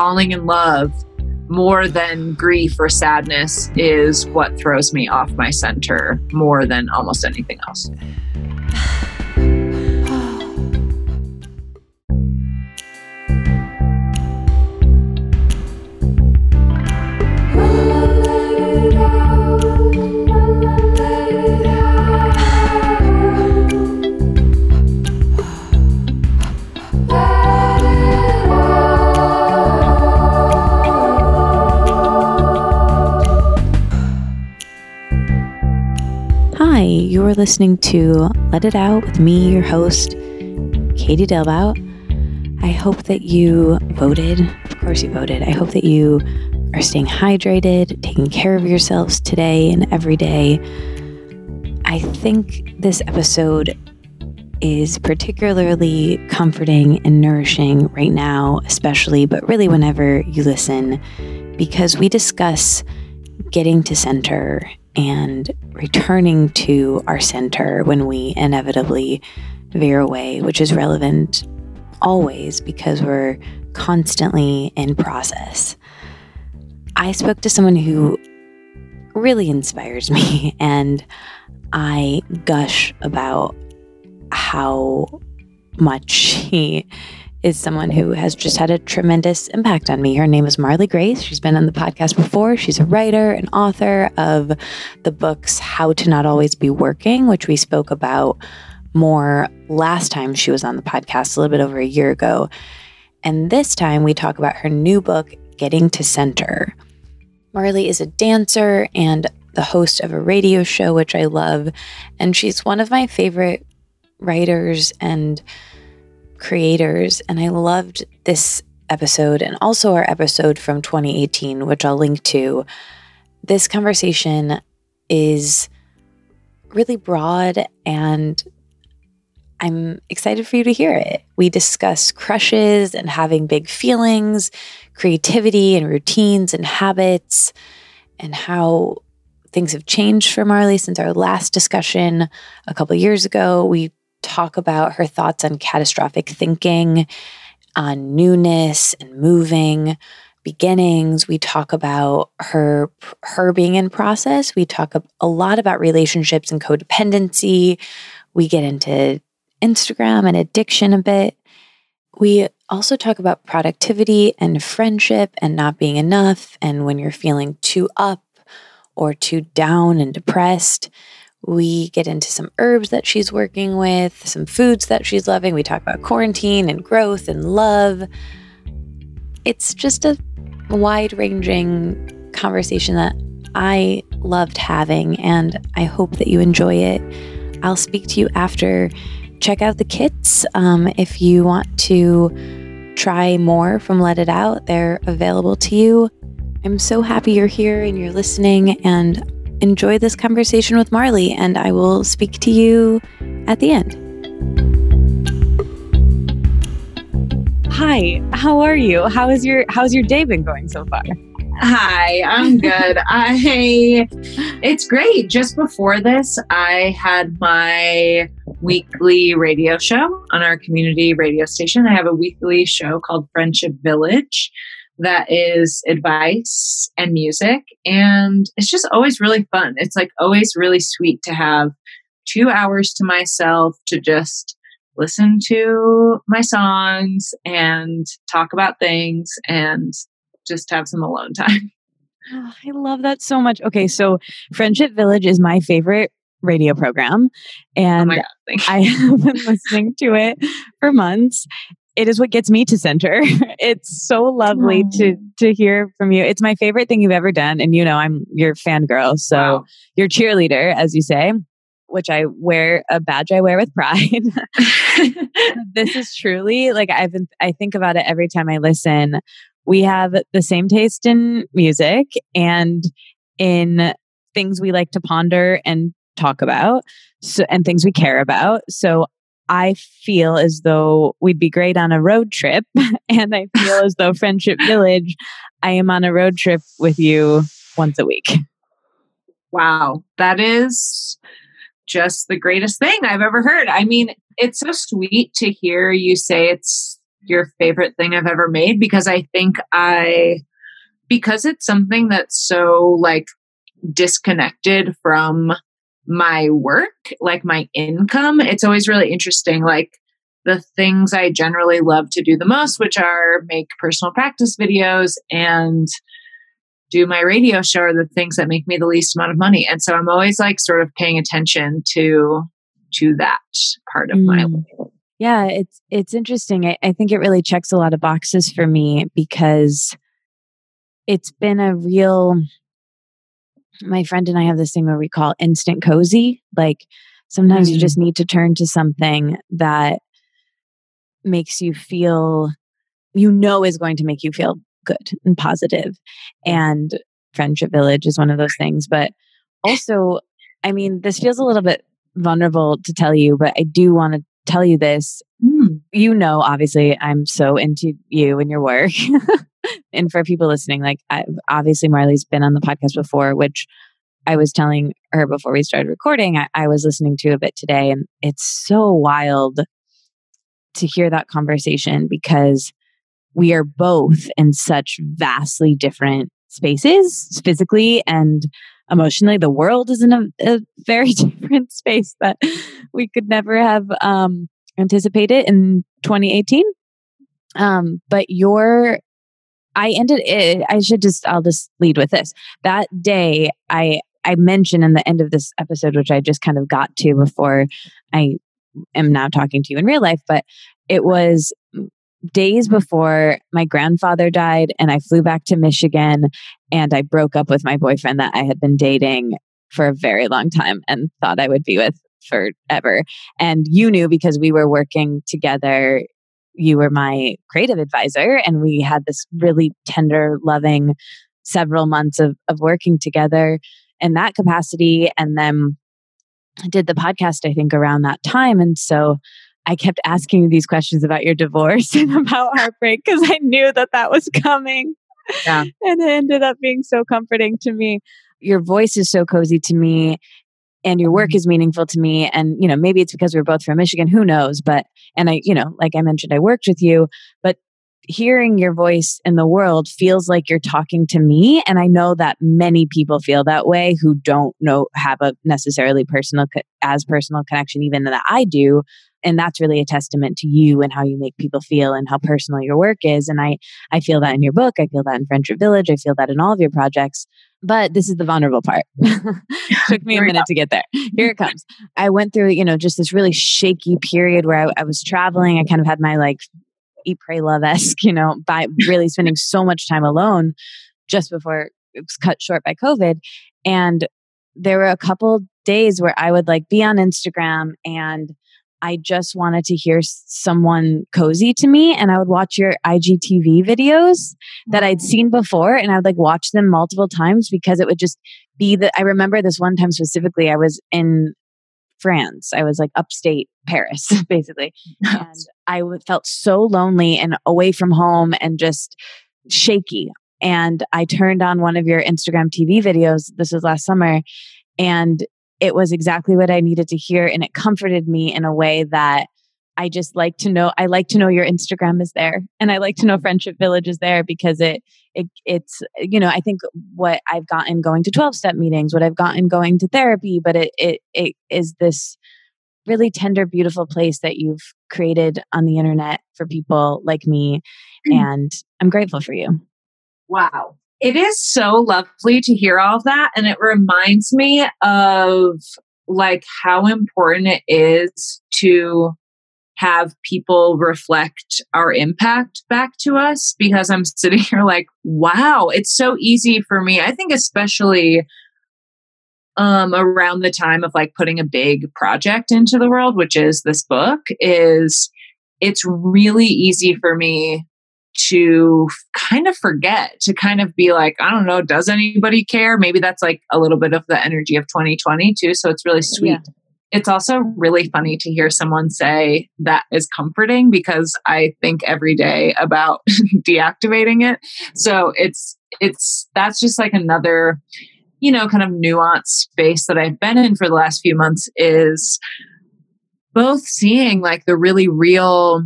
falling in love more than grief or sadness is what throws me off my center more than almost anything else. You're listening to Let It Out with me, your host, Katie Dalebout. I hope that you voted. Of course, you voted. I hope that you are staying hydrated, taking care of yourselves today and every day. I think this episode is particularly comforting and nourishing right now, especially, but really whenever you listen, because we discuss getting to center and returning to our center when we inevitably veer away, which is relevant always because we're constantly in process. I spoke to someone who really inspires me, and I gush about how much he is someone who has just had a tremendous impact on me. Her name is Marlee Grace. She's been on the podcast before. She's a writer and author of the books How to Not Always Be Working, which we spoke about more last time she was on the podcast, a little bit over a year ago. And this time we talk about her new book, Getting to Center. Marlee is a dancer and the host of a radio show, which I love. And she's one of my favorite writers and creators. And I loved this episode and also our episode from 2018, which I'll link to. This conversation is really broad and I'm excited for you to hear it. We discuss crushes and having big feelings, creativity and routines and habits, and how things have changed for Marlee since our last discussion a couple years ago. We talk about her thoughts on catastrophic thinking, on newness and moving beginnings. We talk about her her being in process. We talk a lot about relationships and codependency. We get into instagram and addiction a bit. We also talk about productivity and friendship and not being enough and when you're feeling too up or too down and depressed we get into some herbs that she's working with, some foods that she's loving. We talk about quarantine and growth and love. It's just a wide ranging conversation that I loved having, and I hope that you enjoy it. I'll speak to you after. Check out the kits um, if you want to try more from Let It Out, they're available to you. I'm so happy you're here and you're listening, and enjoy this conversation with Marlee, and I will speak to you at the end. Hi, how are you? How is your how's your day been going so far? Hi, I'm good. I it's great. Just before this, I had my weekly radio show on our community radio station. I have a weekly show called Friendship Village that is advice and music. And it's just always really fun. It's like always really sweet to have two hours to myself to just listen to my songs and talk about things and just have some alone time. Oh, I love that so much. Okay, so Friendship Village is my favorite radio program oh and oh I have been listening to it for months it is what gets me to center. it's so lovely to to hear from you. It's my favorite thing you've ever done, and you know I'm your fangirl, so wow. your cheerleader, as you say, which I wear a badge I wear with pride. this is truly like I've been. I think about it every time I listen. We have the same taste in music and in things we like to ponder and talk about so and things we care about so I feel as though we'd be great on a road trip. and I feel as though Friendship Village, I am on a road trip with you once a week. Wow. That is just the greatest thing I've ever heard. I mean, it's so sweet to hear you say it's your favorite thing I've ever made because I think I because it's something that's so like disconnected from my work, like my income, it's always really interesting like the things I generally love to do the most, which are make personal practice videos and do my radio show are the things that make me the least amount of money. And so I'm always like sort of paying attention to to that part of mm. my life. Yeah, it's it's interesting. I, I think it really checks a lot of boxes for me because it's been a real my friend and I have this thing where we call instant cozy. Like sometimes mm. you just need to turn to something that makes you feel you know is going to make you feel good and positive. And Friendship Village is one of those things. But also, I mean, this feels a little bit vulnerable to tell you, but I do want to tell you this. Mm. You know, obviously, I'm so into you and your work. and for people listening, like, I, obviously, Marlee's been on the podcast before, which I was telling her before we started recording. I, I was listening to a bit today, and it's so wild to hear that conversation because we are both in such vastly different spaces physically and emotionally. The world is in a, a very different space that we could never have um, anticipated in 2018. Um, but your, I ended it. I should just, I'll just lead with this. That day, I, I mentioned in the end of this episode, which I just kind of got to before I am now talking to you in real life, but it was days before my grandfather died and I flew back to Michigan and I broke up with my boyfriend that I had been dating for a very long time and thought I would be with forever. And you knew because we were working together. You were my creative advisor, and we had this really tender, loving several months of, of working together in that capacity. And then did the podcast, I think, around that time. And so I kept asking you these questions about your divorce and about heartbreak because I knew that that was coming. Yeah. and it ended up being so comforting to me. Your voice is so cozy to me and your work mm-hmm. is meaningful to me and you know maybe it's because we're both from Michigan who knows but and I you know like I mentioned I worked with you but hearing your voice in the world feels like you're talking to me. And i know that many people feel that way who don't know have a necessarily personal as personal connection even that i do. And that's really a testament to you and how you make people feel and how personal your work is. And i i feel that in your book. I feel that in friendship village. I feel that in all of your projects. But this is the vulnerable part. Took me a minute to get there. Here it comes. I went through you know just this really shaky period where I, I was traveling. I kind of had my like eat pray love esque you know by really spending so much time alone just before it was cut short by covid and there were a couple days where i would like be on instagram and I just wanted to hear someone cozy to me. And I would watch your IGTV videos that I'd seen mm. before and I would like watch them multiple times because it would just be that I remember this one time specifically, I was in France. I was like upstate Paris, basically. and I felt so lonely and away from home and just shaky. And I turned on one of your Instagram TV videos. This was last summer. And it was exactly what I needed to hear. And it comforted me in a way that I just like to know. I like to know your Instagram is there, and I like to know Friendship Village is there because it, it it's you know I think what I've gotten going to twelve step meetings, what I've gotten going to therapy, but it it it is this really tender, beautiful place that you've created on the internet for people like me, mm. and I'm grateful for you. Wow, it is so lovely to hear all of that. And it reminds me of like how important it is to have people reflect our impact back to us because I'm sitting here like, wow, it's so easy for me. I think, especially um, around the time of like putting a big project into the world, which is this book, is it's really easy for me to kind of forget, to kind of be like, I don't know, does anybody care? Maybe that's like a little bit of the energy of 2020 too. So it's really sweet. Yeah. It's also really funny to hear someone say that is comforting because I think every day about deactivating it. So it's, it's, that's just like another, you know, kind of nuanced space that I've been in for the last few months is both seeing like the really real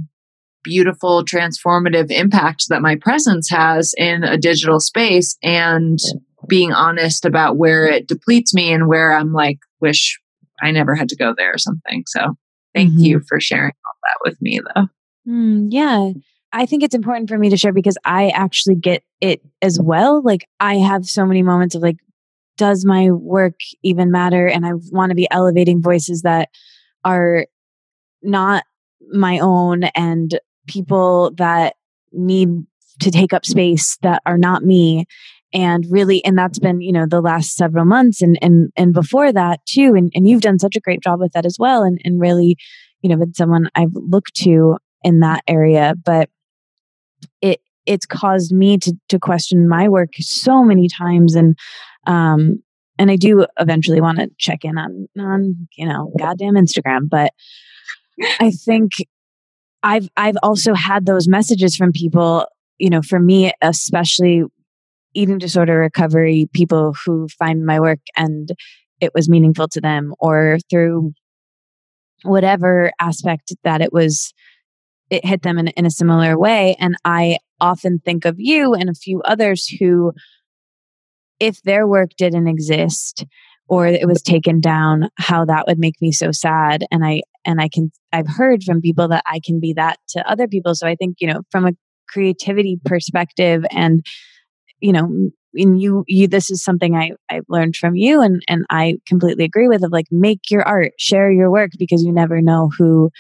beautiful transformative impact that my presence has in a digital space and being honest about where it depletes me and where I'm like, wish I never had to go there or something. So thank mm-hmm. you for sharing all that with me, though. Mm, yeah. I think it's important for me to share because I actually get it as well. Like, I have so many moments of like, does my work even matter? And I want to be elevating voices that are not my own and people that need to take up space that are not me and really and that's been you know the last several months and and and before that too and, and you've done such a great job with that as well and and really you know been someone i've looked to in that area but it it's caused me to to question my work so many times and um and i do eventually want to check in on on you know goddamn instagram but i think I've I've also had those messages from people, you know, for me especially eating disorder recovery people who find my work and it was meaningful to them or through whatever aspect that it was it hit them in, in a similar way. And i often think of you and a few others who if their work didn't exist or it was taken down how that would make me so sad. And i and i can i've heard from people that i can be that to other people. So i think you know from a creativity perspective and you know in you you this is something i i've learned from you and and i completely agree with of like make your art share your work because you never know who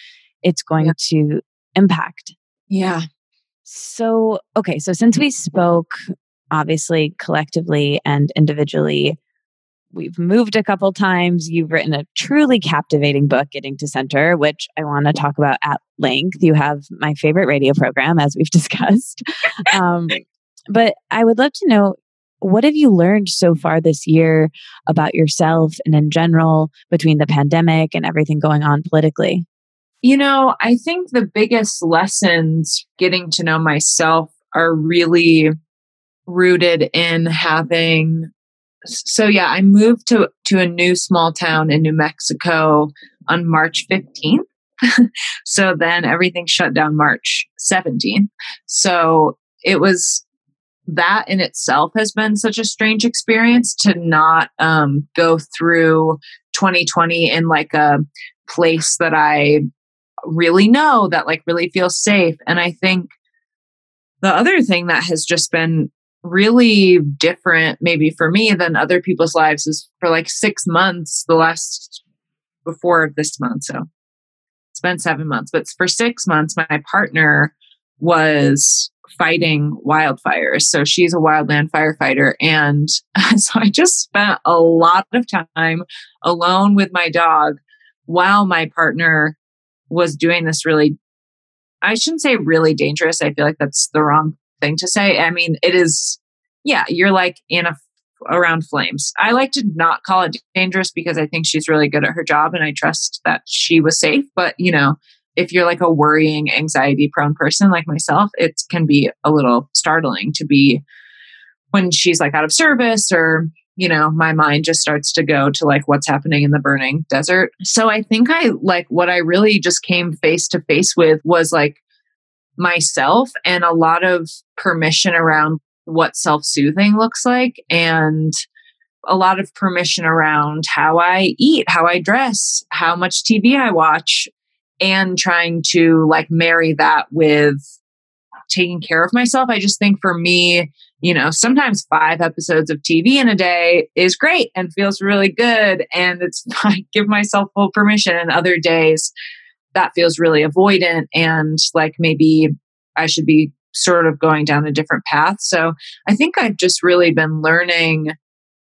it's going yeah. to impact. Yeah. So okay so since we spoke obviously collectively and individually we've moved a couple times. You've written a truly captivating book, Getting to Center, which I want to talk about at length. You have my favorite radio program, as we've discussed. Um, but I would love to know what have you learned so far this year about yourself and in general between the pandemic and everything going on politically? You know, I think the biggest lessons getting to know myself are really rooted in having so yeah, I moved to to a new small town in New Mexico on March 15th. so then everything shut down March 17th. So it was that in itself has been such a strange experience to not um, go through 2020 in like a place that I really know that like really feels safe. And I think the other thing that has just been really different maybe for me than other people's lives is for like six months the last before this month so it's been seven months but for six months my partner was fighting wildfires so she's a wildland firefighter and so i just spent a lot of time alone with my dog while my partner was doing this really i shouldn't say really dangerous i feel like that's the wrong thing to say. I mean, it is, yeah, you're like in a around flames. I like to not call it dangerous because I think she's really good at her job and I trust that she was safe. But, you know, if you're like a worrying, anxiety prone person like myself, it can be a little startling to be when she's like out of service or, you know, my mind just starts to go to like what's happening in the burning desert. So I think I like what I really just came face to face with was like myself and a lot of permission around what self soothing looks like and a lot of permission around how I eat, how I dress, how much TV I watch, and trying to like marry that with taking care of myself. I just think for me, you know, sometimes five episodes of TV in a day is great and feels really good. And it's I give myself full permission. And other days, that feels really avoidant and like maybe I should be sort of going down a different path. So I think I've just really been learning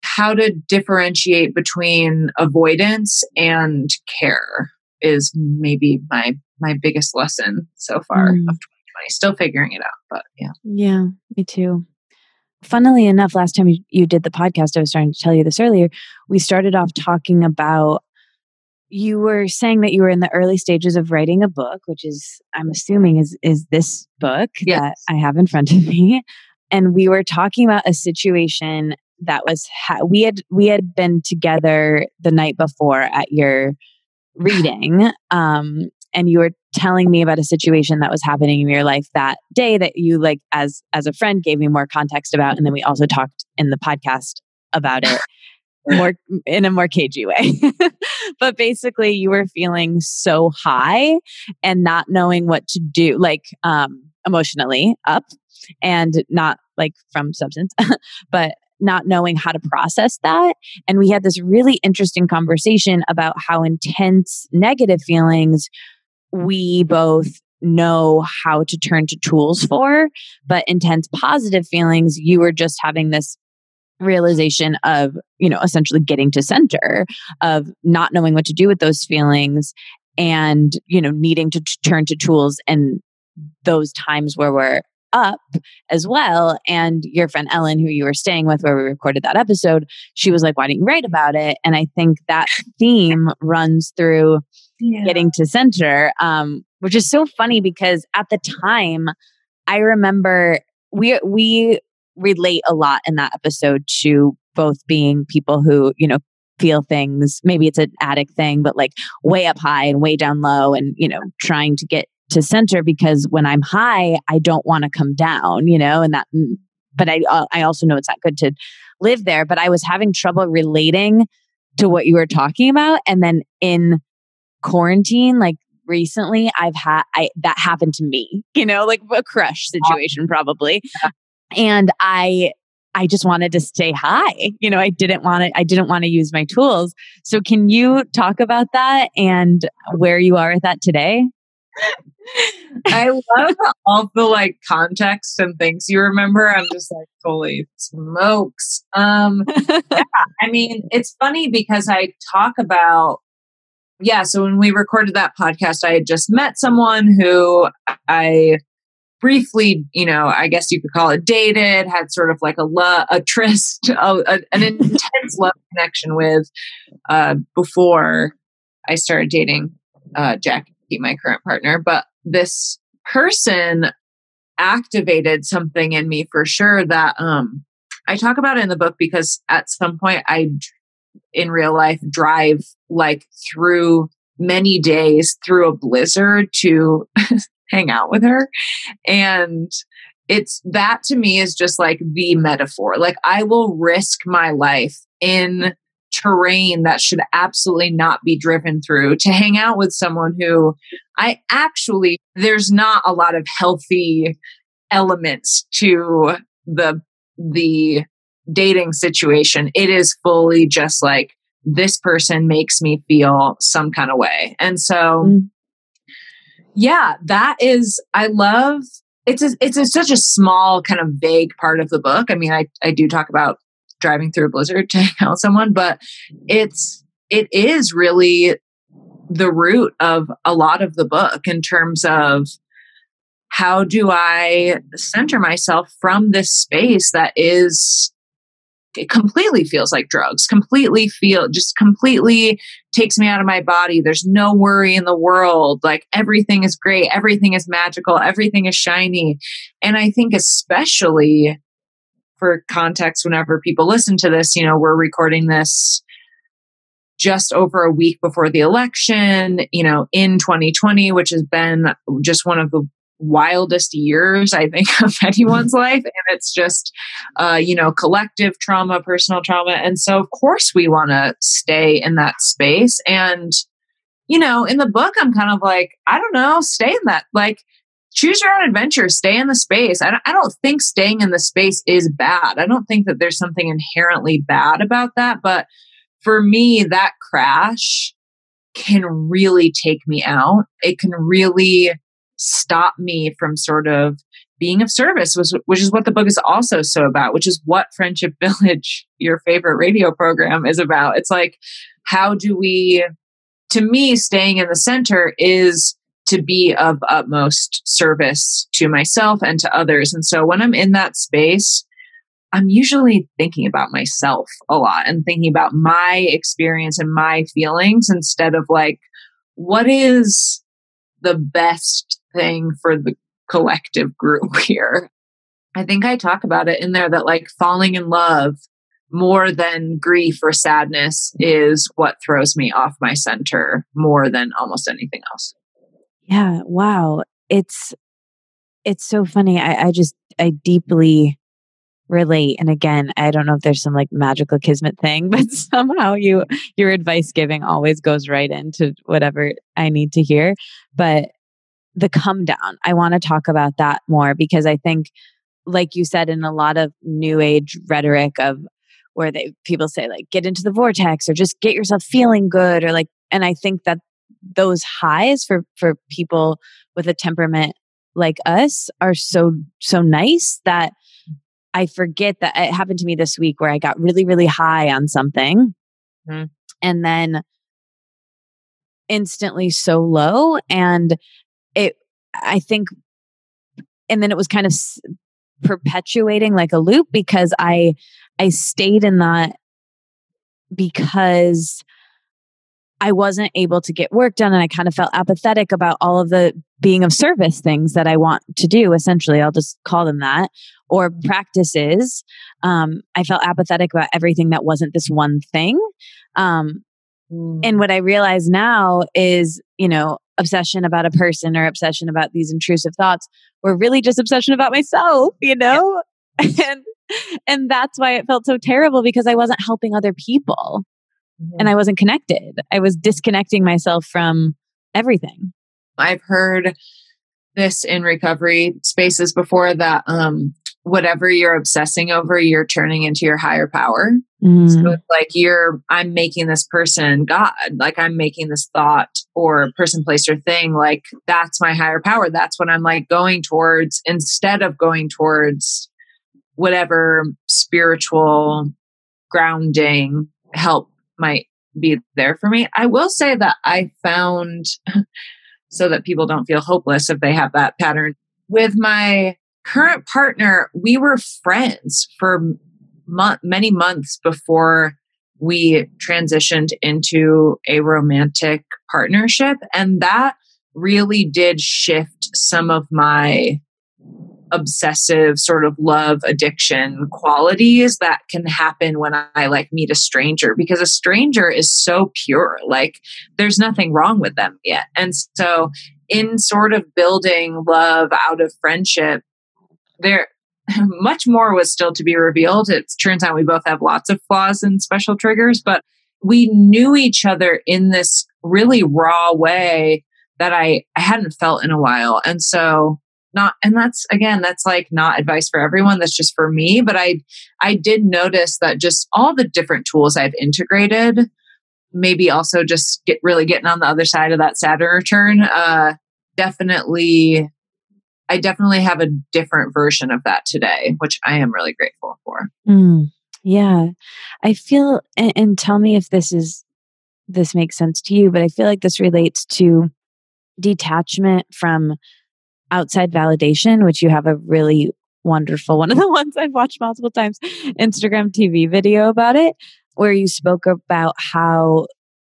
how to differentiate between avoidance and care is maybe my my biggest lesson so far mm. of 2020 still figuring it out but yeah yeah me too funnily enough last time you, you did the podcast i was trying to tell you this earlier we started off talking about you were saying that you were in the early stages of writing a book, which is, I'm assuming, is is this book yes. that I have in front of me. And we were talking about a situation that was ha- we had we had been together the night before at your reading, um, and you were telling me about a situation that was happening in your life that day that you like as as a friend gave me more context about and then we also talked in the podcast about it more in a more cagey way. but basically you were feeling so high and not knowing what to do, like um emotionally up and not like from substance, but not knowing how to process that. And we had this really interesting conversation about how intense negative feelings we both know how to turn to tools for, but intense positive feelings, you were just having this realization of, you know, essentially getting to center, of not knowing what to do with those feelings and, you know, needing to t- turn to tools and those times where we're up as well. And your friend Ellen, who you were staying with where we recorded that episode, she was like, Why didn't you write about it? And I think that theme runs through yeah. getting to center, um, which is so funny because at the time, I remember we we relate a lot in that episode to both being people who, you know, feel things maybe it's an addict thing but like way up high and way down low and you know trying to get to center because when I'm high, I don't want to come down, you know, and that, mm, but I, uh, I also know it's not good to live there. But I was having trouble relating to what you were talking about. And then in quarantine, like recently, I've had, I, that happened to me, you know, like a crush situation probably. And I, I just wanted to stay high. You know, I didn't want to, I didn't want to use my tools. So can you talk about that and where you are with that today? I love all the like context and things you remember. I'm just like, holy smokes. Um, yeah, I mean, it's funny because I talk about, yeah, so when we recorded that podcast, I had just met someone who I briefly, you know, I guess you could call it dated, had sort of like a love, a tryst, a, a, an intense love connection with uh, before I started dating uh, Jack my current partner, but this person activated something in me for sure that um I talk about in the book because at some point I in real life drive like through many days through a blizzard to hang out with her and it's that to me is just like the metaphor like I will risk my life in terrain that should absolutely not be driven through to hang out with someone who I actually, there's not a lot of healthy elements to the, the dating situation. It is fully just like, this person makes me feel some kind of way. And so, mm. Yeah, that is, I love it's a, it's a, such a small kind of vague part of the book. I mean, I, I do talk about driving through a blizzard to hang out someone, but it's it is really the root of a lot of the book in terms of how do I center myself from this space that is it completely feels like drugs, completely feel just completely takes me out of my body. There's no worry in the world. Like everything is great, everything is magical, everything is shiny. And I think especially for context, whenever people listen to this, you know, we're recording this just over a week before the election, you know, in 2020, which has been just one of the wildest years, I think, of anyone's life. And it's just, uh, you know, collective trauma, personal trauma. And so, of course, we want to stay in that space. And, you know, in the book, I'm kind of like, I don't know, stay in that. Like, choose your own adventure stay in the space I don't, I don't think staying in the space is bad i don't think that there's something inherently bad about that but for me that crash can really take me out it can really stop me from sort of being of service which, which is what the book is also so about which is what friendship village your favorite radio program is about it's like how do we to me staying in the center is to be of utmost service to myself and to others. And so when I'm in that space, I'm usually thinking about myself a lot and thinking about my experience and my feelings instead of like, what is the best thing for the collective group here? I think I talk about it in there that like falling in love more than grief or sadness is what throws me off my center more than almost anything else. Yeah. Wow. It's it's so funny. I, I just I deeply relate. And again, I don't know if there's some like magical kismet thing, but somehow you your advice giving always goes right into whatever I need to hear. But the come down, I want to talk about that more because I think like you said in a lot of new age rhetoric of where they people say like get into the vortex or just get yourself feeling good or like and I think that those highs for for people with a temperament like us are so so nice that I forget that it happened to me this week where I got really, really high on something mm-hmm. and then instantly so low. And it, I think, and then it was kind of perpetuating like a loop because I, I stayed in that because I wasn't able to get work done and I kind of felt apathetic about all of the being of service things that I want to do. Essentially, I'll just call them that or practices. Um, I felt apathetic about everything that wasn't this one thing. Um, mm. And what I realize now is, you know, obsession about a person or obsession about these intrusive thoughts were really just obsession about myself, you know? Yeah. and and that's why it felt so terrible because I wasn't helping other people mm-hmm. and I wasn't connected. I was disconnecting myself from everything. I've heard this in recovery spaces before that um whatever you're obsessing over, you're turning into your higher power. Mm. So it's like you're, I'm making this person God, like I'm making this thought or person, place, or thing. Like that's my higher power. That's what I'm like going towards instead of going towards whatever spiritual grounding help might be there for me. I will say that I found so that people don't feel hopeless if they have that pattern with my current partner we were friends for many months before we transitioned into a romantic partnership and that really did shift some of my obsessive sort of love addiction qualities that can happen when I like meet a stranger because a stranger is so pure. Like there's nothing wrong with them yet. And so in sort of building love out of friendship, there much more was still to be revealed. It turns out we both have lots of flaws and special triggers, but we knew each other in this really raw way that I, I hadn't felt in a while. And so not and that's again that's like not advice for everyone that's just for me but i i did notice that just all the different tools i've integrated maybe also just get really getting on the other side of that saturn return uh definitely i definitely have a different version of that today which i am really grateful for. Mm, yeah. I feel and, and tell me if this is this makes sense to you but i feel like this relates to detachment from outside validation, which you have a really wonderful one of the ones I've watched multiple times Instagram TV video about it, where you spoke about how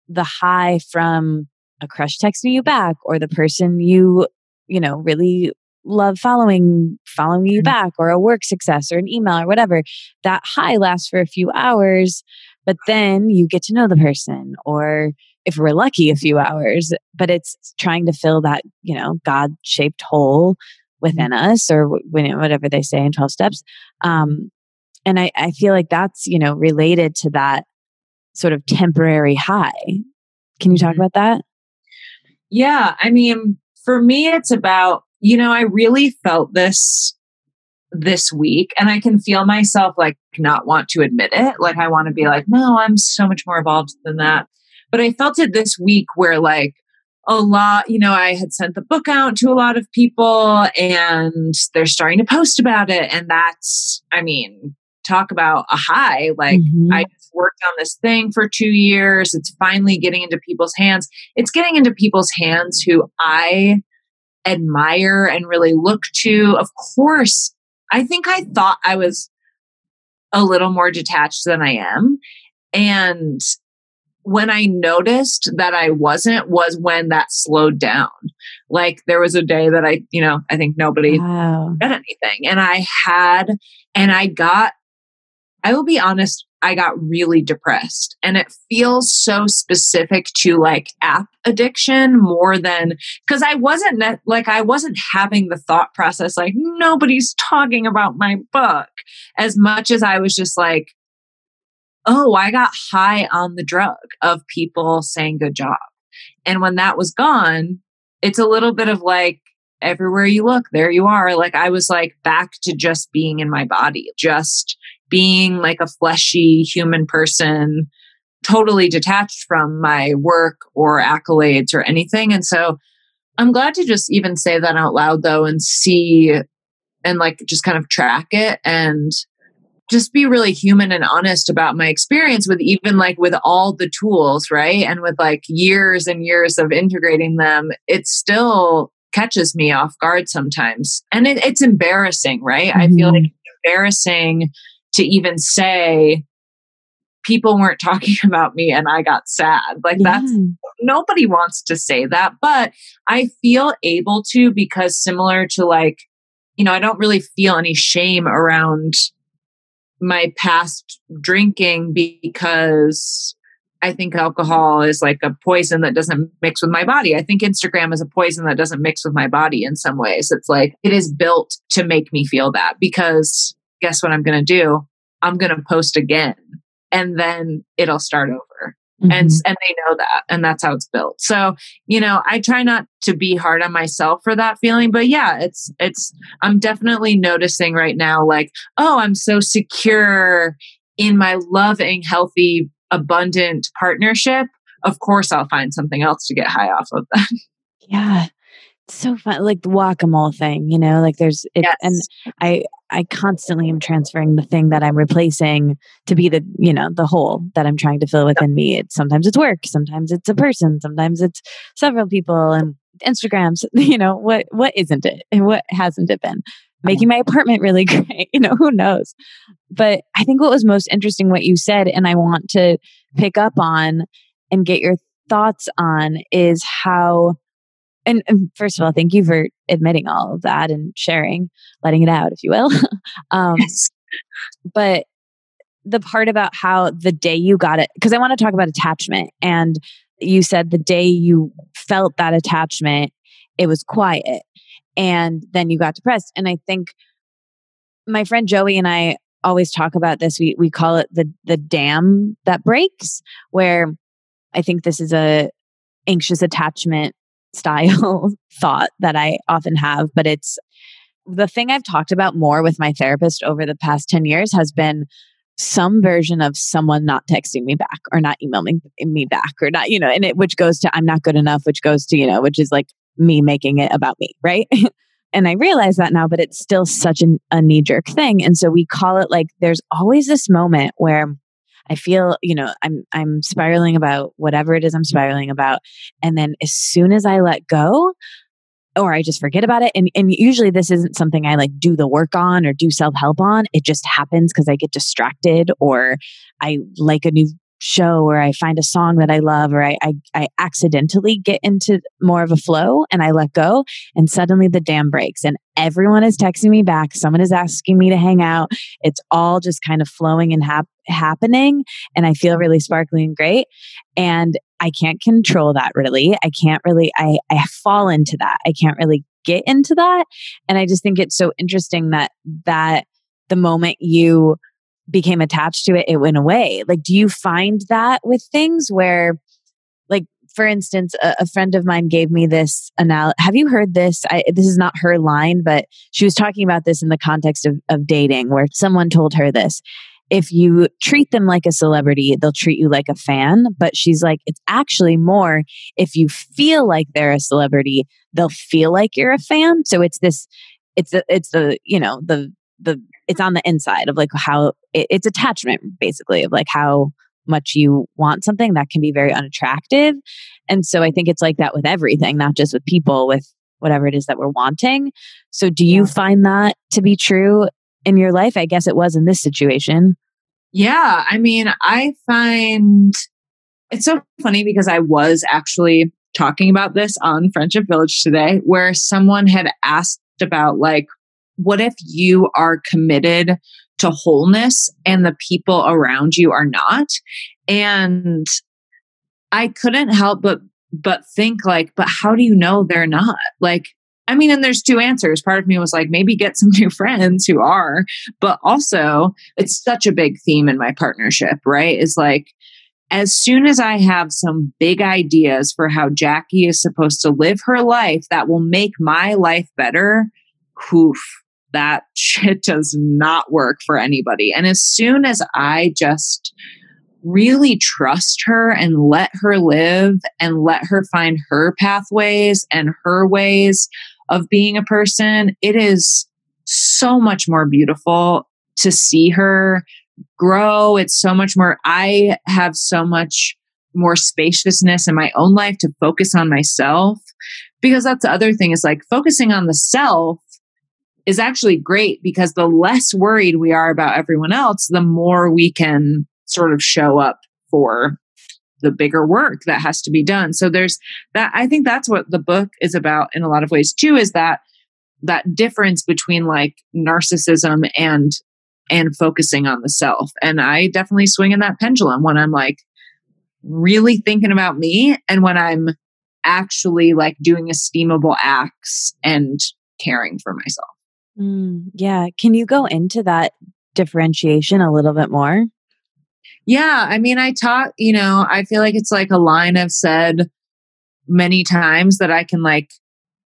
the high from a crush texting you back or the person you, you know, really love following following you mm-hmm. back or a work success or an email or whatever that high lasts for a few hours but then you get to know the person or if we're lucky, a few hours, but it's trying to fill that, you know, God shaped hole within mm-hmm. us or whatever they say in 12 steps. Um, and I, I feel like that's, you know, related to that sort of temporary high. Can you talk mm-hmm. about that? Yeah. I mean, for me, it's about, you know, I really felt this this week and I can feel myself like not want to admit it. Like I want to be like, no, I'm so much more evolved than that. But I felt it this week where like a lot, you know, I had sent the book out to a lot of people and they're starting to post about it. And that's, I mean, talk about a high. Like mm-hmm. I worked on this thing for two years. It's finally getting into people's hands. It's getting into people's hands who I admire and really look to. Of course, I think I thought I was a little more detached than I am. And when I noticed that I wasn't was when that slowed down. Like there was a day that I, you know, I think nobody wow. anything. And I had, and I got, I will be honest, I got really depressed. And it feels so specific to like app addiction more than because I wasn't like, I wasn't having the thought process like, nobody's talking about my book as much as I was just like, oh, I got high on the drug of people saying good job. And when that was gone, it's a little bit of like, everywhere you look, there you are. Like I was like back to just being in my body, just being like a fleshy human person, totally detached from my work or accolades or anything. And so I'm glad to just even say that out loud though and see and like just kind of track it and just be really human and honest about my experience with even like with all the tools, right? And with like years and years of integrating them, it still catches me off guard sometimes. And it, it's embarrassing, right? Mm-hmm. I feel like mm-hmm. it's embarrassing to even say people weren't talking about me and I got sad. Like yeah. that's nobody wants to say that, but I feel able to because similar to like, you know, I don't really feel any shame around my past drinking because I think alcohol is like a poison that doesn't mix with my body. I think Instagram is a poison that doesn't mix with my body in some ways. It's like it is built to make me feel that because guess what I'm going to do? I'm going to post again and then it'll start over. Mm-hmm. And and they know that and that's how it's built. So, you know, I try not to be hard on myself for that feeling, but yeah, it's it's I'm definitely noticing right now like, oh, I'm so secure in my loving, healthy, abundant partnership. Of course I'll find something else to get high off of that. Yeah so fun like the whack-a-mole thing you know like there's it yes. and i i constantly am transferring the thing that i'm replacing to be the you know the hole that i'm trying to fill within me. It's sometimes it's work sometimes it's a person sometimes it's several people and instagrams you know what what isn't it and what hasn't it been? Making my apartment really great you know who knows? But i think what was most interesting what you said and i want to pick up on and get your thoughts on is how and, and, first of all, thank you for admitting all of that and sharing, letting it out, if you will. um, yes. But the part about how the day you got it, because I want to talk about attachment. And you said the day you felt that attachment, it was quiet. And then you got depressed. And I think my friend Joey and I always talk about this. We, we call it the, the dam that breaks, where I think this is a anxious attachment style thought that I often have, but it's the thing I've talked about more with my therapist over the past 10 years has been some version of someone not texting me back or not emailing me back or not, you know, and it, which goes to I'm not good enough, which goes to, you know, which is like me making it about me, right? and I realize that now, but it's still such an, a knee jerk thing. And so we call it like there's always this moment where I feel, you know, I'm I'm spiraling about whatever it is I'm spiraling about. And then as soon as I let go, or I just forget about it. And and usually this isn't something I like do the work on or do self-help on. It just happens because I get distracted or I like a new show or I find a song that I love or I, I, I accidentally get into more of a flow and I let go and suddenly the dam breaks and everyone is texting me back. Someone is asking me to hang out. It's all just kind of flowing and hap- happening and I feel really sparkly and great. And I can't control that really. I can't really, I, I fall into that. I can't really get into that. And I just think it's so interesting that, that the moment you became attached to it, it went away. Like, do you find that with things where, like, for instance, a, a friend of mine gave me this analogy. Have you heard this? I, this is not her line, but she was talking about this in the context of, of dating, where someone told her this. If you treat them like a celebrity, they'll treat you like a fan. But she's like, it's actually more if you feel like they're a celebrity, they'll feel like you're a fan. So it's this, it's the, it's the, you know, the, the it's on the inside of like how it, it's attachment basically of like how much you want something that can be very unattractive. And so I think it's like that with everything, not just with people, with whatever it is that we're wanting. So do you find that to be true in your life? I guess it was in this situation. Yeah. I mean, I find it's so funny because I was actually talking about this on Friendship Village today, where someone had asked about like what if you are committed to wholeness and the people around you are not. And I couldn't help but but think like, but how do you know they're not? Like, I mean, and there's two answers. Part of me was like, maybe get some new friends who are, but also it's such a big theme in my partnership, right? Is like, as soon as I have some big ideas for how Jackie is supposed to live her life that will make my life better, poof, that shit does not work for anybody. And as soon as I just really trust her and let her live and let her find her pathways and her ways of being a person, it is so much more beautiful to see her grow. It's so much more, I have so much more spaciousness in my own life to focus on myself. Because that's the other thing is like focusing on the self is actually great because the less worried we are about everyone else, the more we can sort of show up for the bigger work that has to be done. So there's that I think that's what the book is about in a lot of ways too is that that difference between like narcissism and and focusing on the self. And I definitely swing in that pendulum when I'm like really thinking about me and when I'm actually like doing esteemable acts and caring for myself. Mm, yeah. Can you go into that differentiation a little bit more? Yeah. I mean, I talk, you know, I feel like it's like a line I've said many times that I can like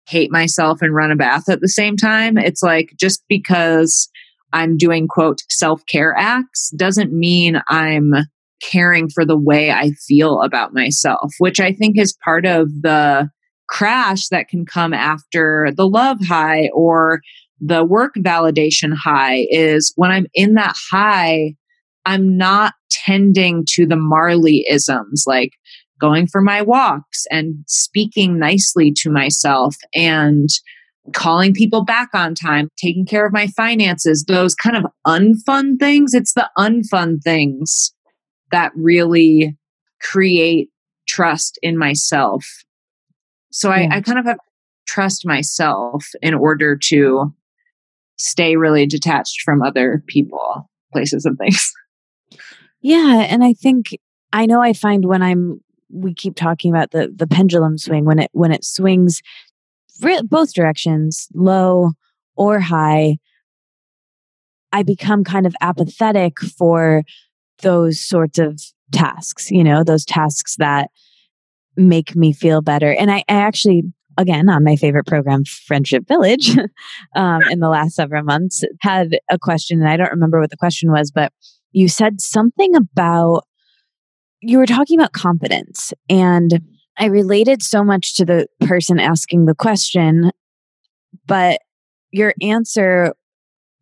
hate myself and run a bath at the same time. It's like just because I'm doing quote self care acts doesn't mean I'm caring for the way I feel about myself, which I think is part of the crash that can come after the love high or the work validation high is when I'm in that high, I'm not tending to the Marlee isms like going for my walks and speaking nicely to myself and calling people back on time, taking care of my finances, those kind of unfun things. It's the unfun things that really create trust in myself. So yeah. I, I kind of have trust myself in order to stay really detached from other people, places, and things. Yeah. And I think I know I find when I'm we keep talking about the the pendulum swing when it when it swings both directions, low or high, I become kind of apathetic for those sorts of tasks, you know, those tasks that make me feel better. And I, I actually, again, on my favorite program, Friendship Village, um, in the last several months, had a question, and I don't remember what the question was, but you said something about you were talking about confidence and I related so much to the person asking the question, but your answer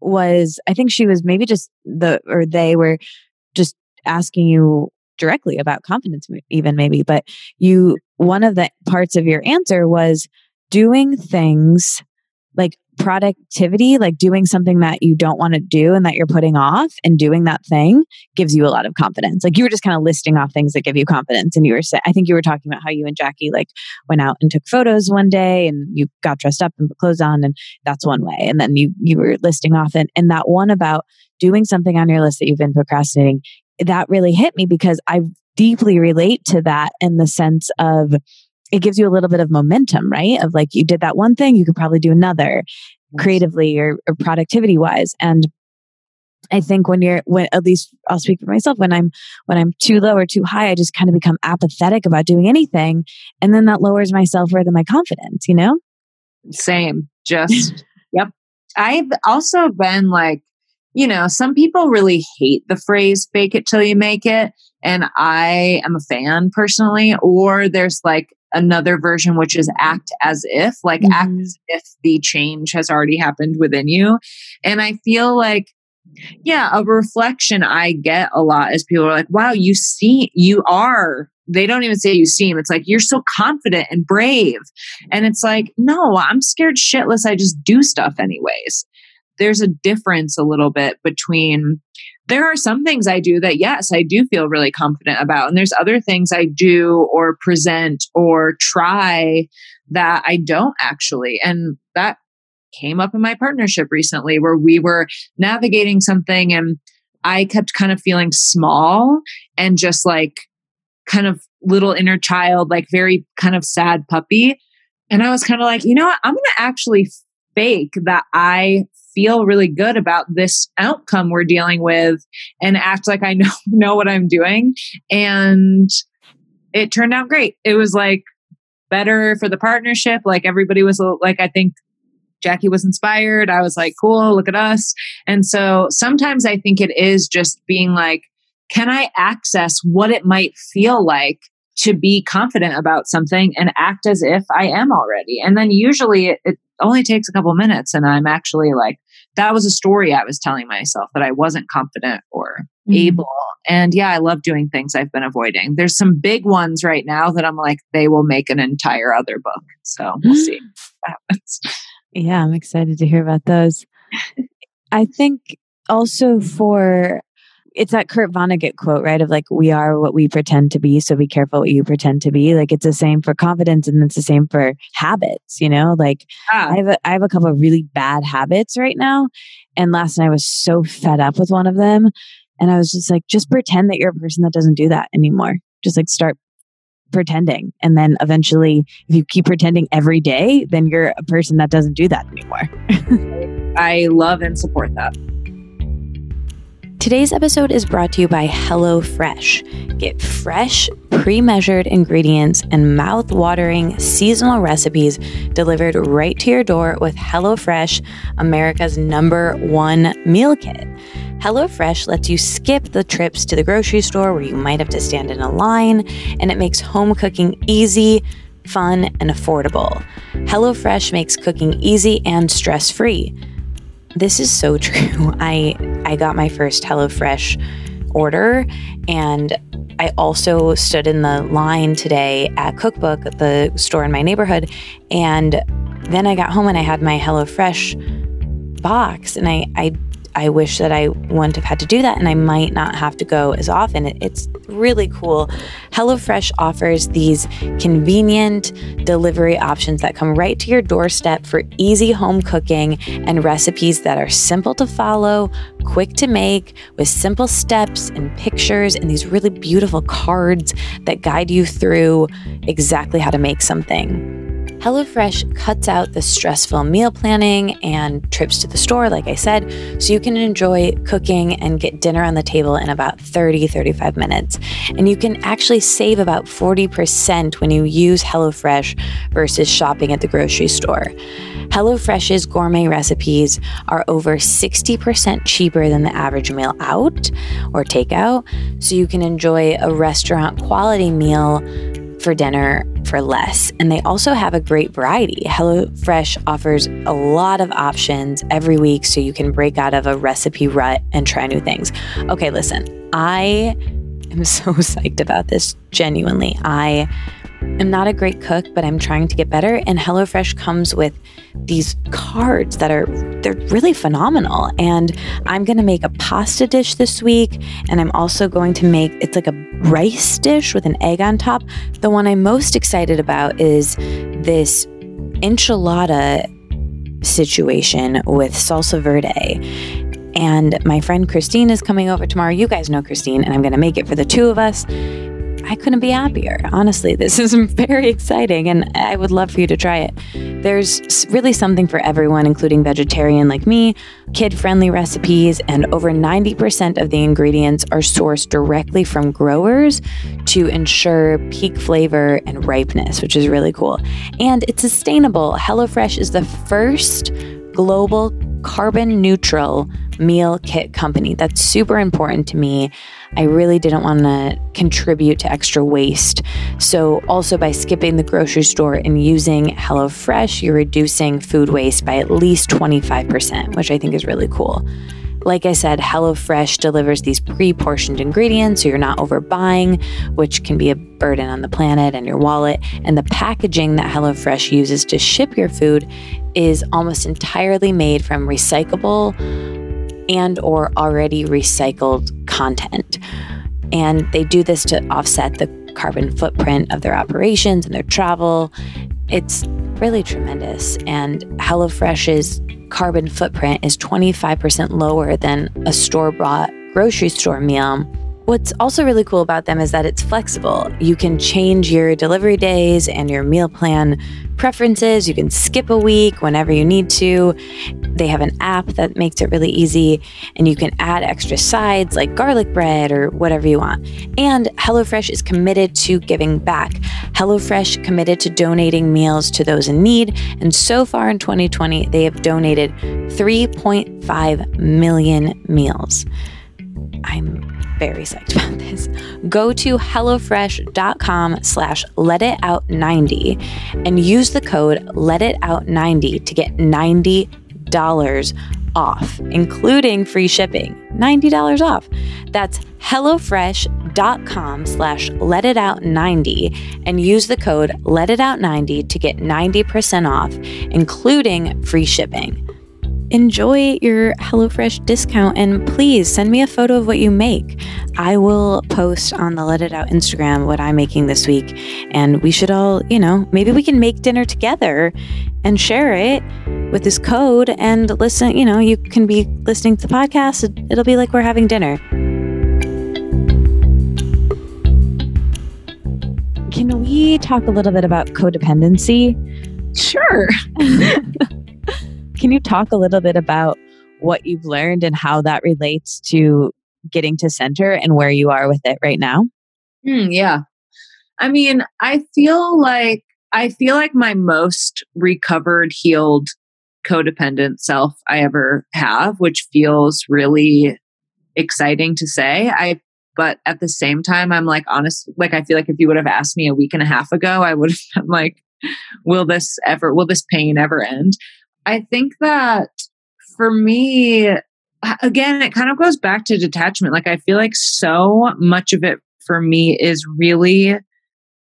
was I think she was maybe just the or they were just asking you directly about confidence even maybe but you one of the parts of your answer was doing things like productivity, like doing something that you don't want to do and that you're putting off and doing that thing gives you a lot of confidence. Like you were just kind of listing off things that give you confidence. And you were saying, I think you were talking about how you and Jackie like went out and took photos one day and you got dressed up and put clothes on and that's one way. And then you, you were listing off and, and that one about doing something on your list that you've been procrastinating, that really hit me because I deeply relate to that in the sense of it gives you a little bit of momentum, right? Of like you did that one thing, you could probably do another creatively or, or productivity wise. And I think when you're when at least I'll speak for myself when I'm when I'm too low or too high, I just kind of become apathetic about doing anything. And then that lowers my self worth and my confidence, you know? Same. Just yep. I've also been like, you know, some people really hate the phrase fake it till you make it. And I am a fan personally. Or there's like another version which is act as if like mm-hmm. act as if the change has already happened within you and i feel like yeah a reflection i get a lot is people are like wow you see you are they don't even say you seem it's like you're so confident and brave and it's like no i'm scared shitless i just do stuff anyways there's a difference a little bit between there are some things I do that, yes, I do feel really confident about. And there's other things I do or present or try that I don't actually. And that came up in my partnership recently where we were navigating something and I kept kind of feeling small and just like kind of little inner child, like very kind of sad puppy. And I was kind of like, you know what? I'm going to actually fake that I feel really good about this outcome we're dealing with and act like I know know what I'm doing. And it turned out great. It was like better for the partnership. Like everybody was like, I think Jackie was inspired. I was like, cool, look at us. And so sometimes I think it is just being like, can I access what it might feel like to be confident about something and act as if I am already? And then usually it, it only takes a couple minutes and I'm actually like, that was a story I was telling myself that I wasn't confident or mm-hmm. able. And yeah, I love doing things I've been avoiding. There's some big ones right now that I'm like, they will make an entire other book. So we'll see what happens. Yeah, I'm excited to hear about those. I think also for it's that Kurt Vonnegut quote, right? Of like, we are what we pretend to be. So be careful what you pretend to be. Like it's the same for confidence and it's the same for habits, you know, like yeah. I have a, I have a couple of really bad habits right now. And last night I was so fed up with one of them. And I was just like, just pretend that you're a person that doesn't do that anymore. Just like start pretending. And then eventually, if you keep pretending every day, then you're a person that doesn't do that anymore. I love and support that. Today's episode is brought to you by HelloFresh. Get fresh, pre measured ingredients and mouth watering seasonal recipes delivered right to your door with HelloFresh, America's number one meal kit. HelloFresh lets you skip the trips to the grocery store where you might have to stand in a line, and it makes home cooking easy, fun, and affordable. HelloFresh makes cooking easy and stress free. This is so true. I I got my first HelloFresh order and I also stood in the line today at Cookbook, the store in my neighborhood, and then I got home and I had my HelloFresh box and I I I wish that I wouldn't have had to do that and I might not have to go as often. It, it's really cool. HelloFresh offers these convenient delivery options that come right to your doorstep for easy home cooking and recipes that are simple to follow, quick to make, with simple steps and pictures and these really beautiful cards that guide you through exactly how to make something. HelloFresh cuts out the stressful meal planning and trips to the store, like I said, so you can enjoy cooking and get dinner on the table in about 30, 35 minutes. And you can actually save about 40% when you use HelloFresh versus shopping at the grocery store. HelloFresh's gourmet recipes are over 60% cheaper than the average meal out or takeout, so you can enjoy a restaurant quality meal for dinner for less. And they also have a great variety. HelloFresh offers a lot of options every week so you can break out of a recipe rut and try new things. Okay, listen, I am so psyched about this, genuinely. I am not a great cook, but I'm trying to get better. And HelloFresh comes with these cards that are they're really phenomenal. And I'm gonna make a pasta dish this week, and I'm also going to make it's like a rice dish with an egg on top. The one I'm most excited about is this enchilada situation with salsa verde. And my friend Christine is coming over tomorrow. You guys know Christine, and I'm to make it for the two of us. I couldn't be happier. Honestly, this is very exciting and I would love for you to try it. There's really something for everyone, including vegetarian like me, kid friendly recipes, and over 90% of the ingredients are sourced directly from growers to ensure peak flavor and ripeness, which is really cool. And it's sustainable. HelloFresh is the first global carbon neutral meal kit company. That's super important to me. I really didn't want to contribute to extra waste. So, also by skipping the grocery store and using HelloFresh, you're reducing food waste by at least 25%, which I think is really cool. Like I said, HelloFresh delivers these pre portioned ingredients so you're not overbuying, which can be a burden on the planet and your wallet. And the packaging that HelloFresh uses to ship your food is almost entirely made from recyclable and or already recycled content. And they do this to offset the carbon footprint of their operations and their travel. It's really tremendous. And HelloFresh's carbon footprint is 25% lower than a store bought grocery store meal. What's also really cool about them is that it's flexible. You can change your delivery days and your meal plan preferences. You can skip a week whenever you need to. They have an app that makes it really easy, and you can add extra sides like garlic bread or whatever you want. And HelloFresh is committed to giving back. HelloFresh committed to donating meals to those in need, and so far in 2020, they have donated 3.5 million meals. I'm very psyched about this. Go to HelloFresh.com slash letitout90 and use the code letitout90 to get $90 off, including free shipping. $90 off. That's HelloFresh.com slash letitout90 and use the code letitout90 to get 90% off, including free shipping enjoy your HelloFresh discount and please send me a photo of what you make. I will post on the Let It Out Instagram what I'm making this week. And we should all, you know, maybe we can make dinner together and share it with this code and listen. You know, you can be listening to the podcast. It'll be like we're having dinner. Can we talk a little bit about codependency? Sure. Can you talk a little bit about what you've learned and how that relates to getting to center and where you are with it right now? Mm, yeah. I mean, I feel like I feel like my most recovered, healed, codependent self I ever have, which feels really exciting to say. I but at the same time, I'm like honest, like I feel like if you would have asked me a week and a half ago, I would have been like, will this ever will this pain ever end? I think that for me, again, it kind of goes back to detachment. Like, I feel like so much of it for me is really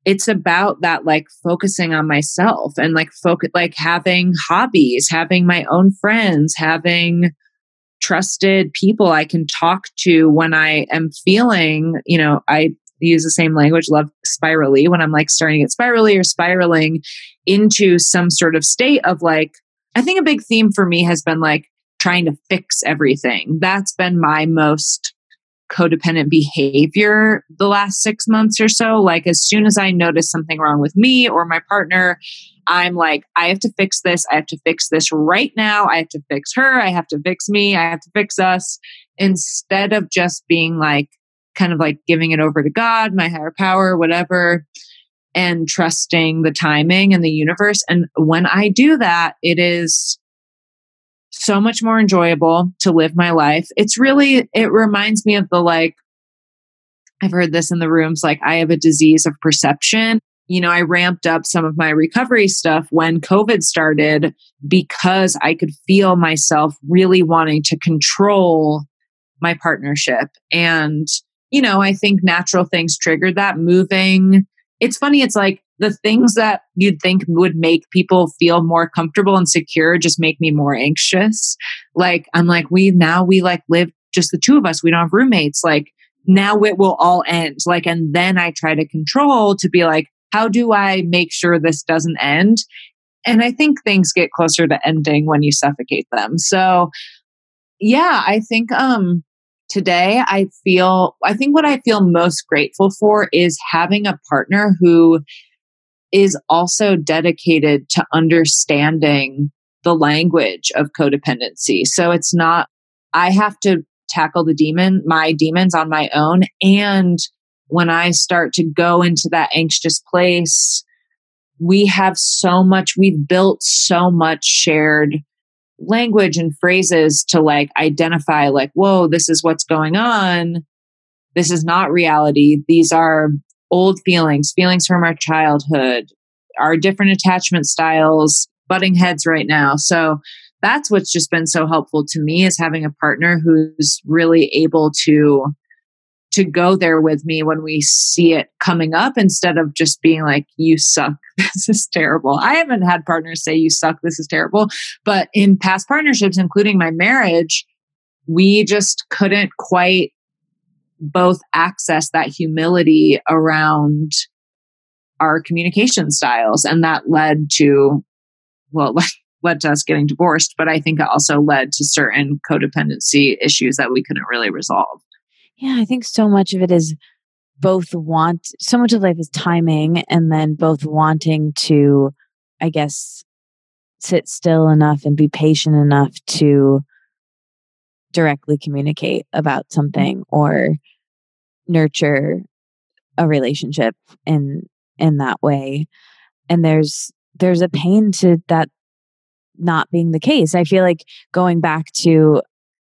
it's about that like focusing on myself and like focus like having hobbies having my own friends having trusted people i can talk to when i am feeling you know i use the same language love spirally when i'm like starting get spirally or spiraling into some sort of state of like I think a big theme for me has been like trying to fix everything. That's been my most codependent behavior the last six months or so. Like, as soon as I notice something wrong with me or my partner, I'm like, I have to fix this. I have to fix this right now. I have to fix her. I have to fix me. I have to fix us. Instead of just being like, kind of like giving it over to God, my higher power, whatever and trusting the timing and the universe. And when I do that, it is so much more enjoyable to live my life. It's really, it reminds me of the like, I've heard this in the rooms, like, I have a disease of perception. You know, I ramped up some of my recovery stuff when COVID started because I could feel myself really wanting to control my partnership. And, you know, I think natural things triggered that moving it's funny. It's like the things that you'd think would make people feel more comfortable and secure just make me more anxious. Like, I'm like, we now we like live just the two of us. We don't have roommates. Like, now it will all end. Like, and then I try to control to be like, how do I make sure this doesn't end? And I think things get closer to ending when you suffocate them. So, yeah, I think um today I feel, I think what I feel most grateful for is having a partner who is also dedicated to understanding the language of codependency. So it's not, I have to tackle the demon, my demons on my own. And when I start to go into that anxious place, we have so much, we've built so much shared language and phrases to like identify like whoa this is what's going on. This is not reality. These are old feelings feelings from our childhood our different attachment styles butting heads right now. So that's what's just been so helpful to me is having a partner who's really able to to go there with me when we see it coming up instead of just being like, you suck. This is terrible. I haven't had partners say, you suck. This is terrible. But in past partnerships, including my marriage, we just couldn't quite both access that humility around our communication styles. And that led to well, led to us getting divorced, but I think it also led to certain codependency issues that we couldn't really resolve. Yeah, I think so much of it is both want, so much of life is timing, and then both wanting to, I guess, sit still enough and be patient enough to directly communicate about mm. something or nurture a relationship in in that way. And there's there's a pain to that not being the case. I feel like going back to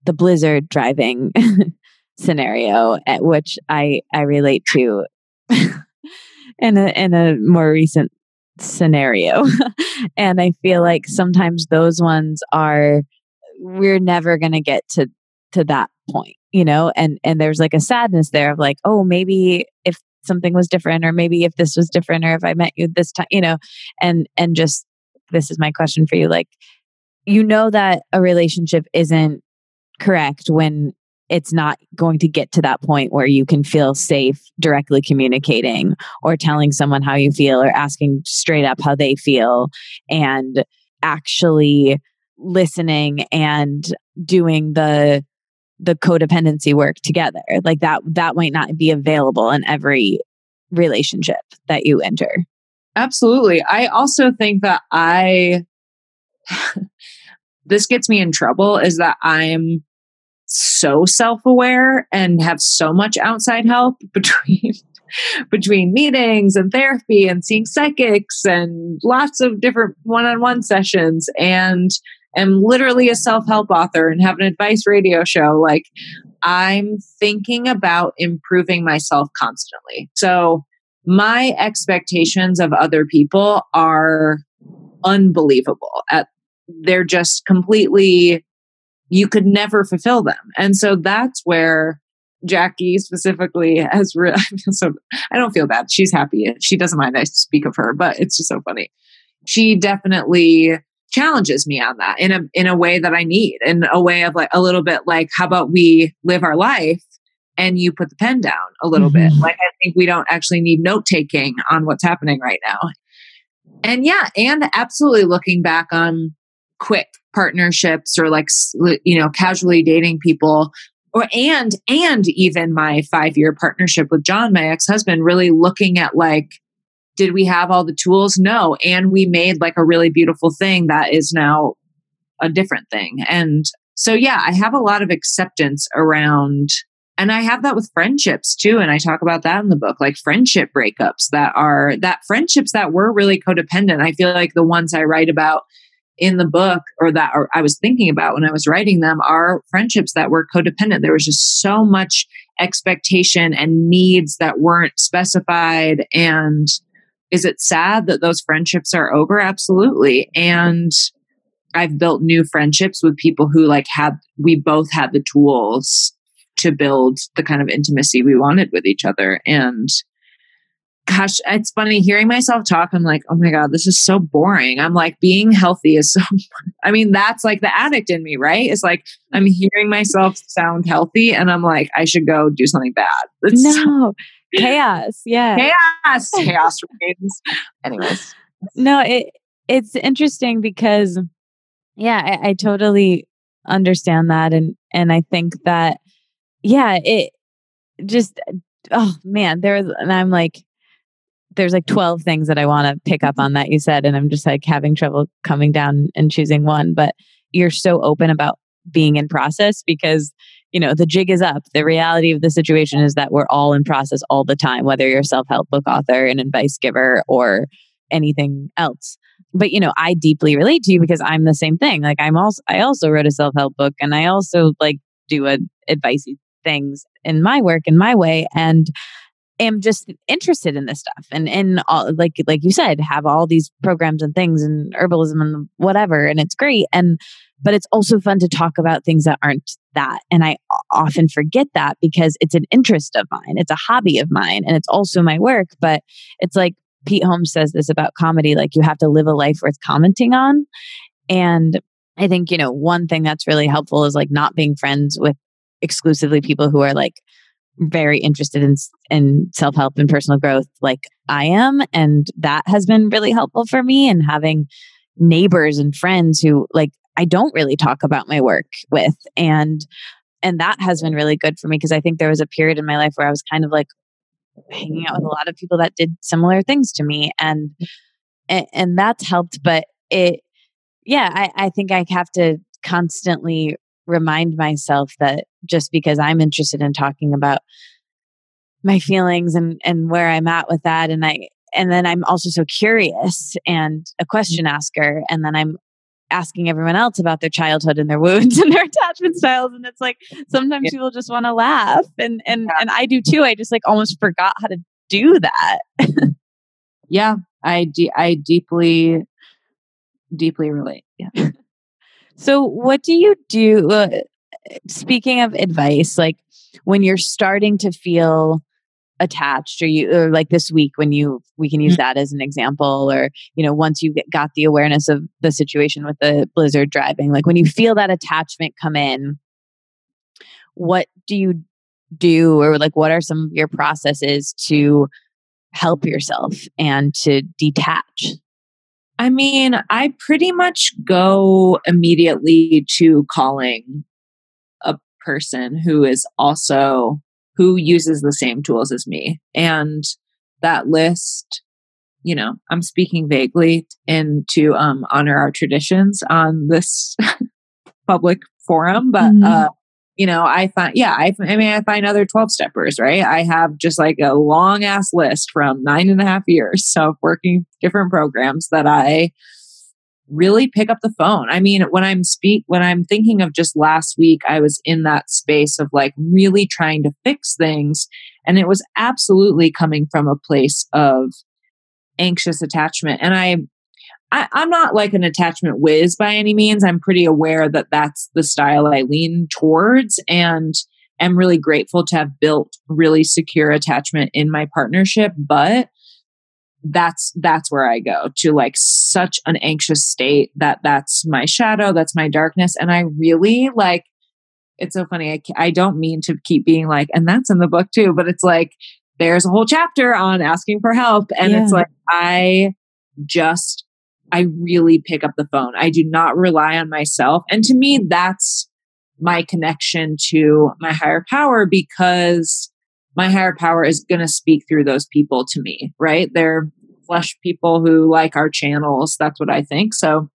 the blizzard driving scenario at which i i relate to in a in a more recent scenario. And i feel like sometimes those ones are we're never going to get to to that point you know? And and there's like a sadness there of like oh maybe if something was different or maybe if this was different or if i met you this time you know? And and just this is my question for you like you know that a relationship isn't correct when it's not going to get to that point where you can feel safe directly communicating or telling someone how you feel or asking straight up how they feel and actually listening and doing the the codependency work together. Like that that might not be available in every relationship that you enter. Absolutely. I also think that i this gets me in trouble is that i'm so self-aware and have so much outside help between between meetings and therapy and seeing psychics and lots of different one-on-one sessions and am literally a self-help author and have an advice radio show. Like i'm thinking about improving myself constantly. So my expectations of other people are unbelievable. At they're just completely you could never fulfill them and so that's where jackie specifically has re- so i don't feel bad she's happy she doesn't mind i speak of her but it's just so funny she definitely challenges me on that in a in a way that I need, in a way of like a little bit like, how about we live our life and you put the pen down a little mm-hmm. bit. Like I think we don't actually need note taking on what's happening right now. And yeah, and absolutely looking back on quick partnerships or like you know casually dating people or and and even my 5 year partnership with John my ex-husband really looking at like did we have all the tools? No. And we made like a really beautiful thing that is now a different thing. And so, yeah, I have a lot of acceptance around, and I have that with friendships too. And I talk about that in the book, like friendship breakups that are that friendships that were really codependent. I feel like the ones I write about in the book or that or I was thinking about when I was writing them are friendships that were codependent. There was just so much expectation and needs that weren't specified and is it sad that those friendships are over? Absolutely. And I've built new friendships with people who like had, we both had the tools to build the kind of intimacy we wanted with each other. And gosh, it's funny hearing myself talk. I'm like, oh my God, this is so boring. I'm like, being healthy is so, I mean, that's like the addict in me, right? It's like, I'm hearing myself sound healthy and I'm like, I should go do something bad. It's no, chaos. Yeah. Chaos. Chaos. Anyways. No, it it's interesting because yeah, I, I totally understand that and and I think that yeah, it just oh man, there's and I'm like there's like 12 things that I want to pick up on that you said and I'm just like having trouble coming down and choosing one, but you're so open about being in process because you know the jig is up. The reality of the situation is that we're all in process all the time whether you're a self-help book author an advice giver or anything else. But you know i deeply relate to you because i'm the same thing. Like i'm also i also wrote a self-help book and i also like do a advicey things in my work in my way and am just interested in this stuff and and all like like you said have all these programs and things and herbalism and whatever and it's great and but it's also fun to talk about things that aren't that. And I often forget that because it's an interest of mine, it's a hobby of mine, and it's also my work. But it's like Pete Holmes says this about comedy like you have to live a life worth commenting on. And I think, you know, one thing that's really helpful is like not being friends with exclusively people who are like very interested in in self-help and personal growth like I am. And that has been really helpful for me and having neighbors and friends who like I don't really talk about my work with. And and that has been really good for me because I think there was a period in my life where I was kind of like hanging out with a lot of people that did similar things to me. And and, and that's helped but it yeah I, I think I have to constantly remind myself that just because I'm interested in talking about my feelings and and where I'm at with that and I and then I'm also so curious and a mm. question asker and then I'm asking everyone else about their childhood and their wounds and their attachment styles and it's like sometimes yeah. people just want to laugh and and yeah. and I do too I just like almost forgot how to do that yeah I de- I deeply deeply relate yeah so what do you do uh, speaking of advice like when you're starting to feel attached or you or like this week when you we can use mm-hmm. that as an example or you know once you get, got the awareness of the situation with the blizzard driving like when you feel that attachment come in what do you do or like what are some of your processes to help yourself and to detach i mean i pretty much go immediately to calling a person who is also who uses the same tools as me. And that list, you know, I'm speaking vaguely and to um, honor our traditions on this public forum, but mm-hmm. uh, you know, I find, yeah, I, I mean, I find other 12 steppers, right? I have just like a long ass list from nine and a half years of working different programs that I really pick up the phone. I mean, when I'm speak when I'm thinking of just last week, I was in that space of like really trying to fix things and it was absolutely coming from a place of anxious attachment. And I I, am not like an attachment whiz by any means. I'm pretty aware that that's the style I lean towards and am really grateful to have built really secure attachment in my partnership. But that's that's where i go to like such an anxious state that that's my shadow that's my darkness and i really like it's so funny I, I don't mean to keep being like and that's in the book too but it's like there's a whole chapter on asking for help and yeah. it's like i just i really pick up the phone i do not rely on myself and to me that's my connection to my higher power because my higher power is going to speak through those people to me, right? They're flesh people who like our channels. That's what I think. So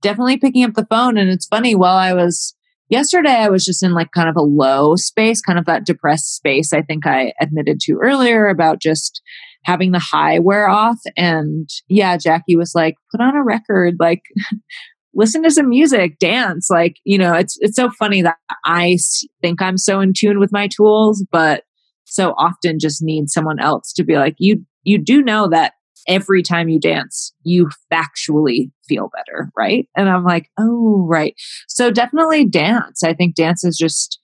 definitely picking up the phone. And it's funny, while I was yesterday, I was just in like kind of a low space, kind of that depressed space I think I admitted to earlier about just having the high wear off. And yeah, Jackie was like, put on a record, like, listen to some music dance like you know it's it's so funny that i think i'm so in tune with my tools but so often just need someone else to be like, you, you do know that every time you dance, you factually feel better, right? And I'm like, oh, right. So definitely dance. I think dance is just,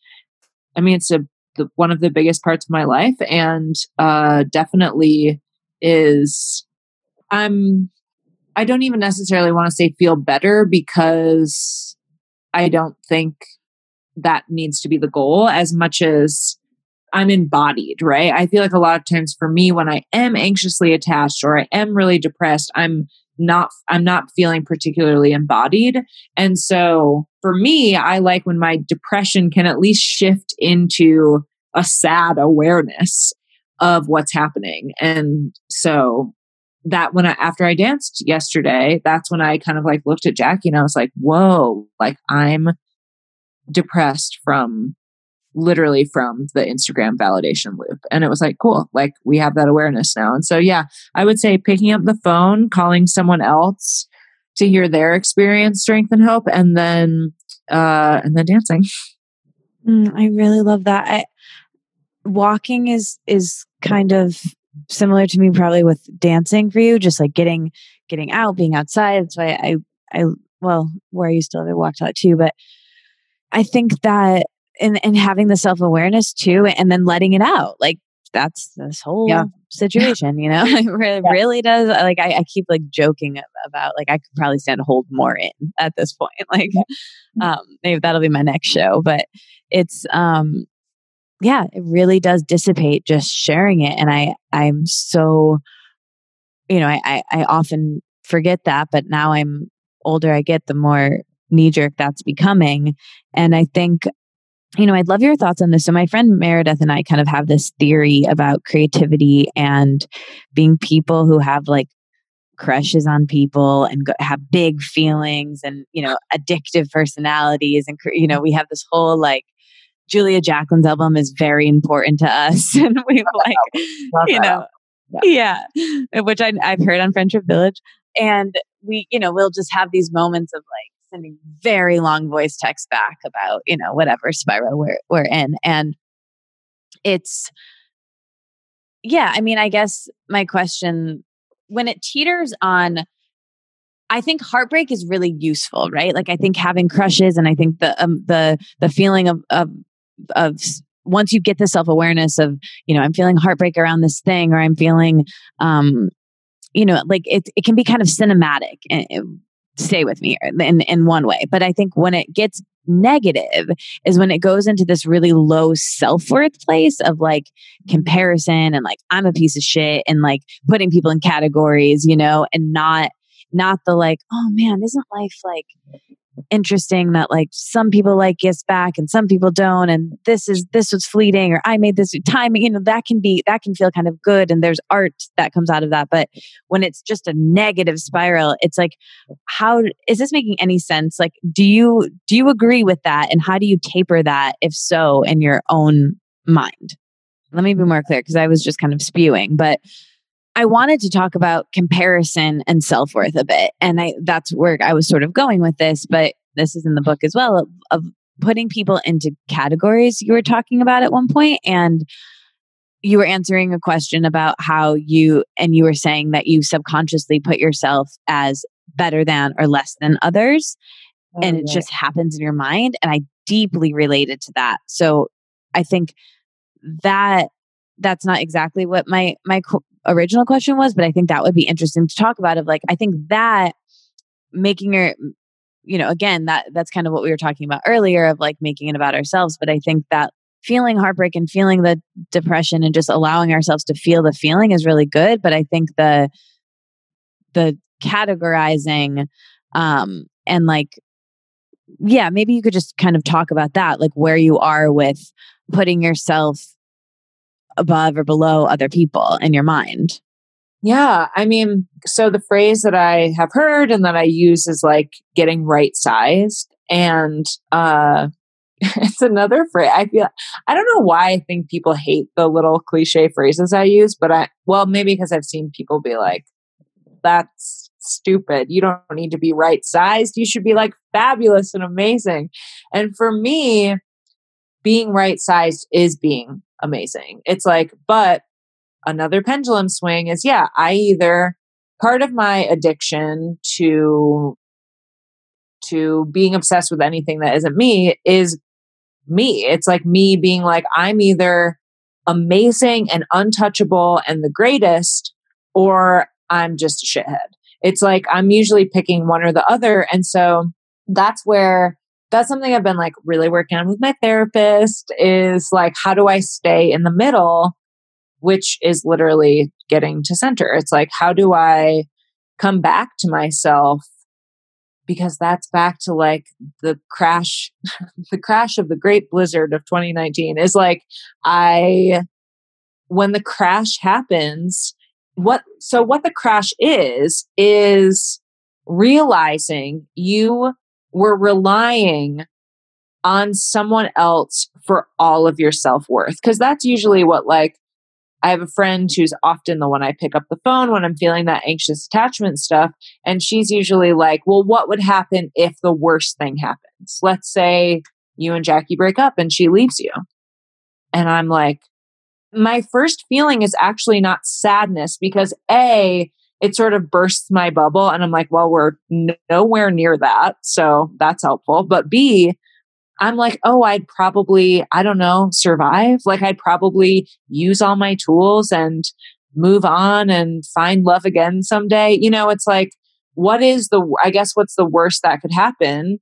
I mean, it's a, the, one of the biggest parts of my life and uh, definitely is, I'm, I don't even necessarily want to say feel better because I don't think that needs to be the goal as much as I'm embodied, right? I feel like a lot of times for me, when I am anxiously attached or I am really depressed, I'm not i'm not feeling particularly embodied. And so for me i like when my depression can at least shift into a sad awareness of what's happening. And so that when i after i danced yesterday that's when i kind of like looked at jackie and i was like whoa like i'm depressed from literally from the Instagram validation loop. And it was like, cool, like we have that awareness now. And so, yeah, I would say picking up the phone, calling someone else to hear their experience, strength, and hope, and then, uh, and then dancing. Mm, I really love that. I, walking is, is kind of similar to me probably with dancing for you, just like getting, getting out, being outside. That's why I, I, well, where I used to live, I walked out too, but I think that and and having the self awareness too, and then letting it out. Like that's this whole yeah. situation, you know. it really, yeah. really does. Like I, I, keep like joking about like I could probably stand to hold more in at this point. Like, mm-hmm. um, maybe that'll be my next show. But it's um, yeah, it really does dissipate just sharing it, and I I'm so, you know, I I, I often forget that, but now I'm older I get, the more knee jerk that's becoming. And I think, you know, I'd love your thoughts on this. So, my friend Meredith and I kind of have this theory about creativity and being people who have like crushes on people and go, have big feelings and, you know, addictive personalities. And, you know, we have this whole like, Julia Jacklin's album is very important to us. And we've like, you know, yeah. yeah, which I, I've heard on Friendship Village. And we, you know, we'll just have these moments of like, sending very long voice text back about you know whatever spiral we're we're in and it's yeah i mean i guess my question when it teeters on I think heartbreak is really useful, right? Like I think having crushes and I think the um, the the feeling of of of once you get the self-awareness of, you know, I'm feeling heartbreak around this thing or I'm feeling um you know, like it it can be kind of cinematic eh, eh, stay with me in in one way. But i think when it gets negative is when it goes into this really low self-worth place of like comparison and like i'm a piece of shit and like putting people in categories you know and not not the like oh man isn't life like interesting that like some people like gifts back and some people don't and this is this was fleeting or i made this timing you know that can be that can feel kind of good and there's art that comes out of that but when it's just a negative spiral it's like how is this making any sense? Like do you do you agree with that and how do you taper that if so in your own mind? Let me be more clear because i was just kind of spewing but I wanted to talk about comparison and self worth a bit. And I, that's where I was sort of going with this, but this is in the book as well of, of putting people into categories you were talking about at one point and you were answering a question about how you and you were saying that you subconsciously put yourself as better than or less than others oh, and it yeah. just happens in your mind and i deeply related to that so i think that that's not exactly what my my original question was, but I think that would be interesting to talk about. Of like, I think that making your, you know, again, that that's kind of what we were talking about earlier of like making it about ourselves. But I think that feeling heartbreak and feeling the depression and just allowing ourselves to feel the feeling is really good. But I think the the categorizing um and like yeah maybe you could just kind of talk about that like where you are with putting yourself above or below other people in your mind? Yeah, I mean, so the phrase that I have heard and that I use is like getting right sized. And uh it's another phrase. I feel I don't know why I think people hate the little cliche phrases I use, but I well, maybe because I've seen people be like, that's stupid. You don't need to be right sized. You should be like fabulous and amazing. And for me, being right sized is being amazing. It's like, but another pendulum swing is yeah, I either part of my addiction to to being obsessed with anything that isn't me is me. It's like me being like I'm either amazing and untouchable and the greatest or I'm just a shithead. It's like I'm usually picking one or the other and so that's where that's something I've been like really working on with my therapist is like, how do I stay in the middle, which is literally getting to center? It's like, how do I come back to myself? Because that's back to like the crash, the crash of the great blizzard of 2019 is like, I, when the crash happens, what, so what the crash is, is realizing you we're relying on someone else for all of your self worth. Because that's usually what, like, I have a friend who's often the one I pick up the phone when I'm feeling that anxious attachment stuff. And she's usually like, Well, what would happen if the worst thing happens? Let's say you and Jackie break up and she leaves you. And I'm like, my first feeling is actually not sadness because A, it sort of bursts my bubble and i'm like well we're nowhere near that so that's helpful. But b i'm like oh i'd probably i don't know survive? Like i'd probably use all my tools and move on and find love again someday? You know it's like what is the i guess what's the worst that could happen?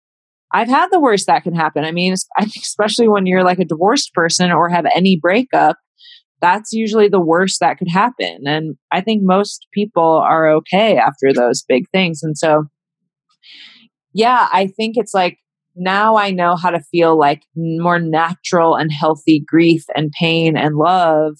I've had the worst that can happen. I mean especially when you're like a divorced person or have any breakup that's usually the worst that could happen. And I think most people are okay after those big things. And so yeah, I think it's like now I know how to feel like more natural and healthy grief and pain and love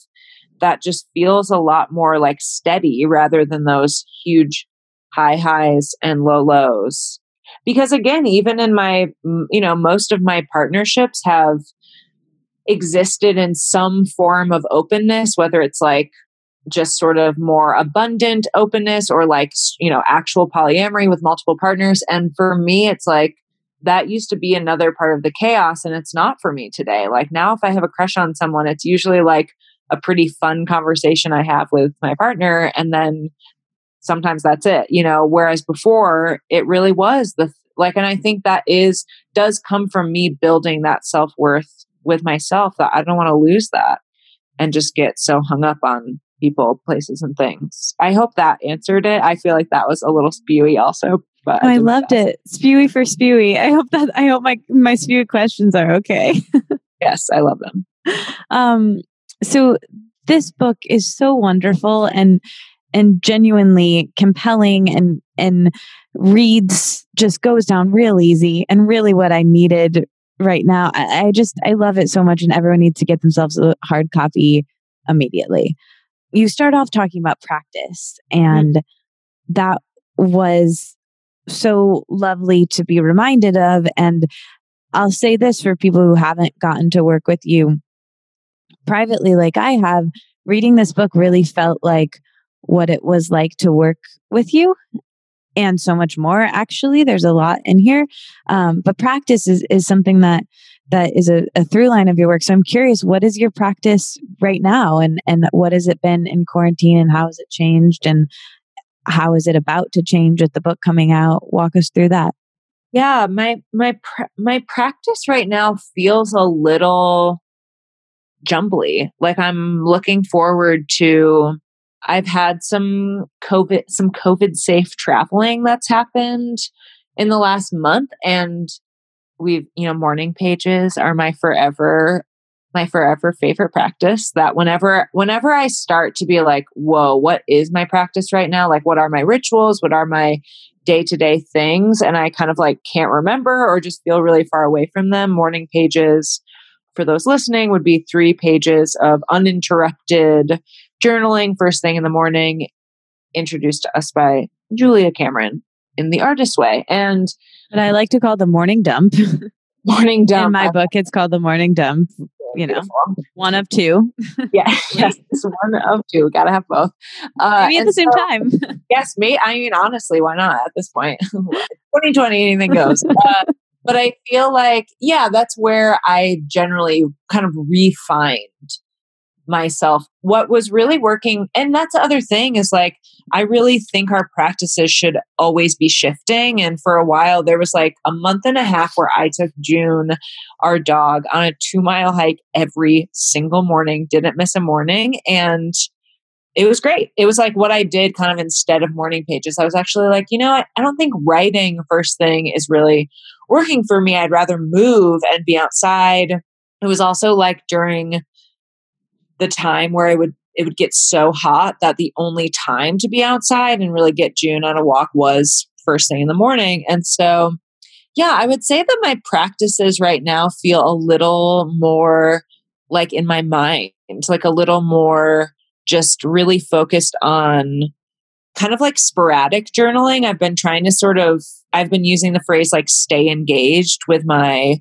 that just feels a lot more like steady rather than those huge high highs and low lows. Because again, even in my, you know, most of my partnerships have existed in some form of openness, whether it's like just sort of more abundant openness or like, you know, actual polyamory with multiple partners. And for me, it's like, that used to be another part of the chaos and it's not for me today. Like now if I have a crush on someone, it's usually like a pretty fun conversation I have with my partner and then sometimes that's it, you know, whereas before it really was the like and I think that is does come from me building that self-worth with myself that I don't want to lose that and just get so hung up on people, places and things. I hope that answered it. I feel like that was a little spewy also, but oh, I, I loved it. Spewy for spewy. I hope that I hope my my spewy questions are okay. yes, I love them. Um so this book is so wonderful and and genuinely compelling and and reads just goes down real easy and really what I needed right now. I, I just I love it so much and everyone needs to get themselves a hard copy immediately. You start off talking about practice mm-hmm. and mm-hmm. that was so lovely to be reminded of. And I'll say this for people who haven't gotten to work with you privately, like I have, reading this book really felt like what it was like to work with you and so much more. Actually there's a lot in here um, but practice is, is something that that is a, a through line of your work. So i'm curious what is your practice right now? And and what has it been in quarantine and how has it changed? And how is it about to change with the book coming out? Walk us through that. Yeah my my pr- my practice right now feels a little jumbly. Like i'm looking forward to i've had some covid some covid safe traveling that's happened in the last month and we've you know morning pages are my forever my forever favorite practice that whenever whenever I start to be like, whoa, what is my practice right now? Like what are my rituals? What are my day-to-day things? And I kind of like can't remember or just feel really far away from them. Morning pages for those listening would be three pages of uninterrupted journaling first thing in the morning, introduced to us by Julia Cameron in the artist way. And but I like to call the morning dump. morning dump. In my book, it's called the morning dump you know, one of two. yeah, yes, one of two. Got to have both. Uh, Maybe at the same so, time. yes, me. I mean, honestly, why not at this point? 2020, anything goes. Uh, but I feel like, yeah, that's where I generally kind of refined myself. What was really working and that's the other thing is like i really think our practices should always be shifting and for a while there was like a month and a half where i took june our dog on a two mile hike every single morning didn't miss a morning and it was great. It was like what i did kind of instead of morning pages. I was actually like you know I, I don't think writing first thing is really working for me. I'd rather move and be outside. It was also like during the time where I would it would get so hot that the only time to be outside and really get June on a walk was first thing in the morning. And so yeah, I would say that my practices right now feel a little more like in my mind, like a little more just really focused on kind of like sporadic journaling. I've been trying to sort of, I've been using the phrase like stay engaged with my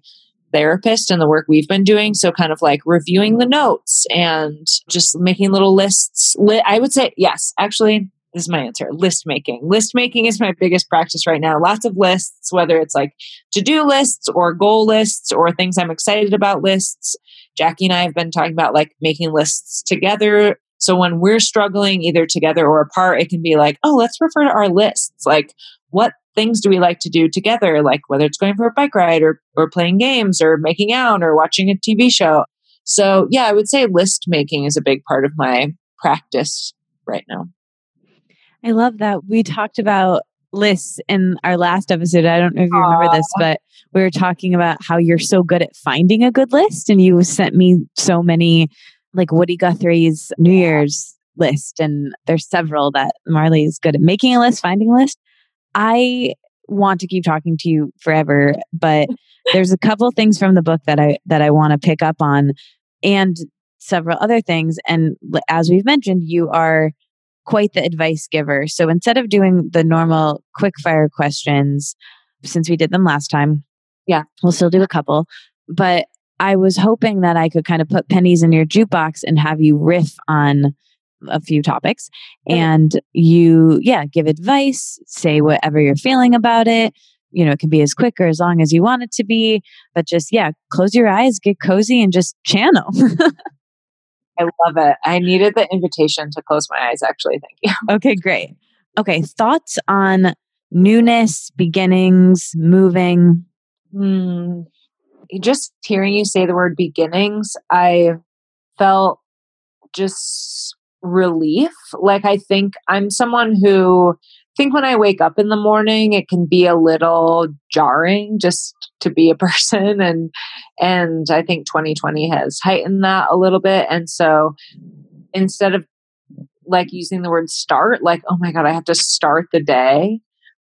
therapist and the work we've been doing. So, kind of like reviewing the notes and just making little lists. I would say, yes, actually, this is my answer list making. List making is my biggest practice right now. Lots of lists, whether it's like to do lists or goal lists or things I'm excited about lists. Jackie and I have been talking about like making lists together. So when we're struggling either together or apart, it can be like, oh, let's refer to our lists. Like, what things do we like to do together, like whether it's going for a bike ride or, or playing games or making out or watching a TV show. So, yeah, I would say list making is a big part of my practice right now. I love that. We talked about lists in our last episode. I don't know if you remember Aww. this, but we were talking about how you're so good at finding a good list. And you sent me so many, like Woody Guthrie's New Year's list. And there's several that Marlee is good at making a list, finding a list. I want to keep talking to you forever, but there's a couple things from the book that I that I want to pick up on and several other things and as we've mentioned you are quite the advice giver. So instead of doing the normal quick fire questions since we did them last time, yeah, we'll still do a couple, but I was hoping that I could kind of put pennies in your jukebox and have you riff on a few topics and you yeah give advice say whatever you're feeling about it. You know it can be as quick or as long as you want it to be but just yeah close your eyes get cozy and just channel. I love it. I needed the invitation to close my eyes actually. Thank you. Okay great. Okay thoughts on newness beginnings moving? Hmm. just hearing you say the word beginnings i felt just relief. Like I think I'm someone who think when I wake up in the morning it can be a little jarring just to be a person and and I think 2020 has heightened that a little bit and so instead of like using the word start like oh my god I have to start the day